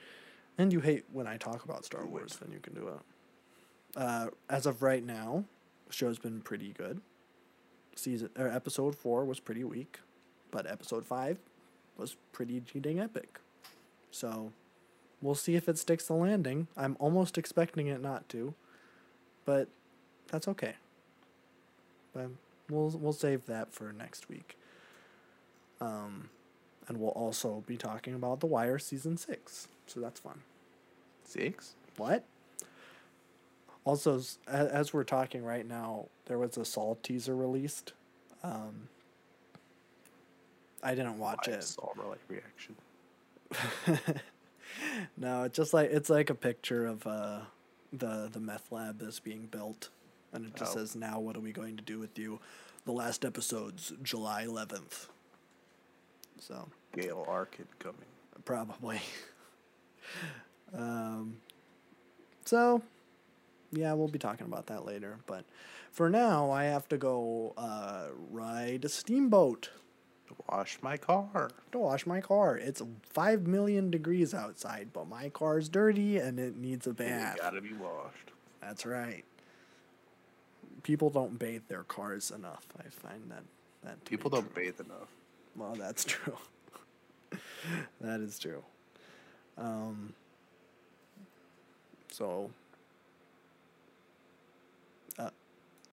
and you hate when I talk about Star Wars, then you can do it. Uh, as of right now, the show's been pretty good. Season or episode four was pretty weak, but episode five was pretty dang epic. So we'll see if it sticks the landing. I'm almost expecting it not to, but that's okay. But we'll we'll save that for next week. Um, and we'll also be talking about The Wire season six, so that's fun. Six? What? Also, s- a- as we're talking right now, there was a Saul teaser released. Um, I didn't watch I it. saw the like reaction. No, it's just like it's like a picture of uh, the the meth lab that's being built, and it just Oh. says, "Now what are we going to do with you?" The last episode's July eleventh. So Gail Arkin coming. probably. um. So, yeah, we'll be talking about that later. But for now, I have to go uh, ride a steamboat Wash my car. to wash my car. It's five million degrees outside, but my car's dirty and it needs a bath. It gotta be washed. That's right. People don't bathe their cars enough. I find that that People don't true. bathe enough. Well, that's true. that is true. Um. So